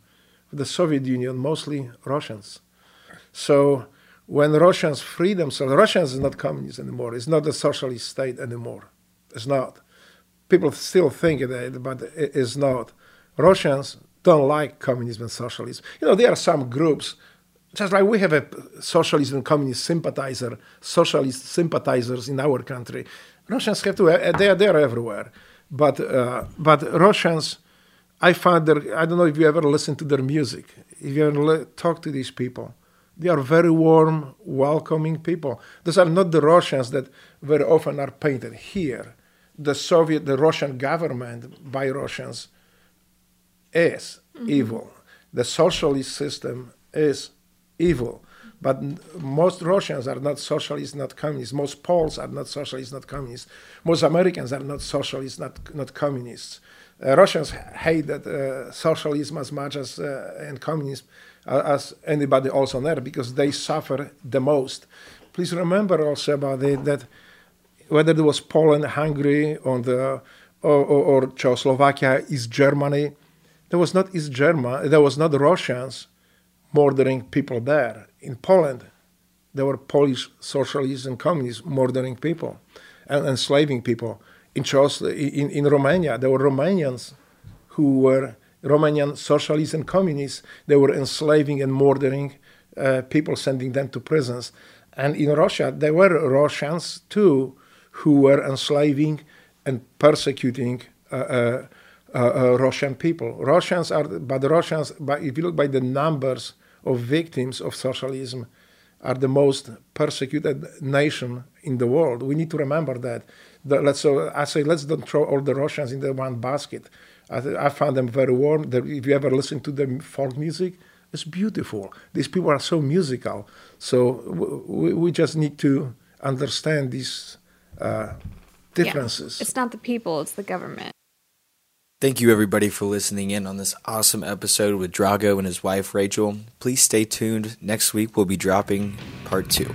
of the Soviet Union, mostly Russians. So when Russians free themselves, Russians is not communist anymore. It's not a socialist state anymore. It's not. People still think it, eh, but it's not. Russians don't like communism and socialism. You know, there are some groups, just like we have a socialist and communist sympathizer, socialist sympathizers in our country. Russians have to, they are, they are everywhere. But, uh, but Russians, I find their, I don't know if you ever listen to their music, if you ever talk to these people, they are very warm, welcoming people. Those are not the Russians that very often are painted here. The Soviet, the Russian government by Russians is mm-hmm. evil. The socialist system is evil. But most Russians are not socialists, not communists. Most Poles are not socialists, not communists. Most Americans are not socialists, not, not communists. Uh, Russians hate uh, socialism as much as uh, and communism uh, as anybody else on earth because they suffer the most. Please remember also about it that whether it was Poland, Hungary, or, the, or, or, or Czechoslovakia, East Germany, there was not East Germany, there was not Russians murdering people there. In Poland, there were Polish socialists and communists murdering people and enslaving people. In, in, in Romania, there were Romanians who were Romanian socialists and communists, they were enslaving and murdering uh, people, sending them to prisons. And in Russia, there were Russians too who were enslaving and persecuting uh, uh, uh, uh Russian people. Russians are, but Russians, but if you look by the numbers of victims of socialism, are the most persecuted nation in the world. We need to remember that. The, let's so I say let's don't throw all the Russians in the one basket. I, I found them very warm. If you ever listen to the folk music, it's beautiful. These people are so musical. So w- we just need to understand these uh, differences. Yeah. It's not the people, it's the government. Thank you, everybody, for listening in on this awesome episode with Drago and his wife, Rachel. Please stay tuned. Next week, we'll be dropping part two.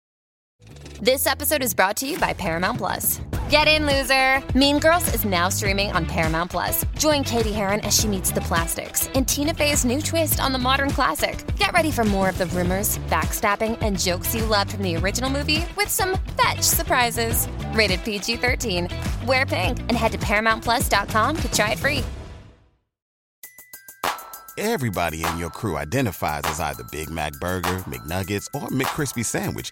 This episode is brought to you by Paramount Plus. Get in, loser! Mean Girls is now streaming on Paramount Plus. Join Cady Heron as she meets the plastics in Tina Fey's new twist on the modern classic. Get ready for more of the rumors, backstabbing, and jokes you loved from the original movie with some fetch surprises. Rated PG 13. Wear pink and head to ParamountPlus.com to try it free. Everybody in your crew identifies as either Big Mac Burger, McNuggets, or McCrispy Sandwich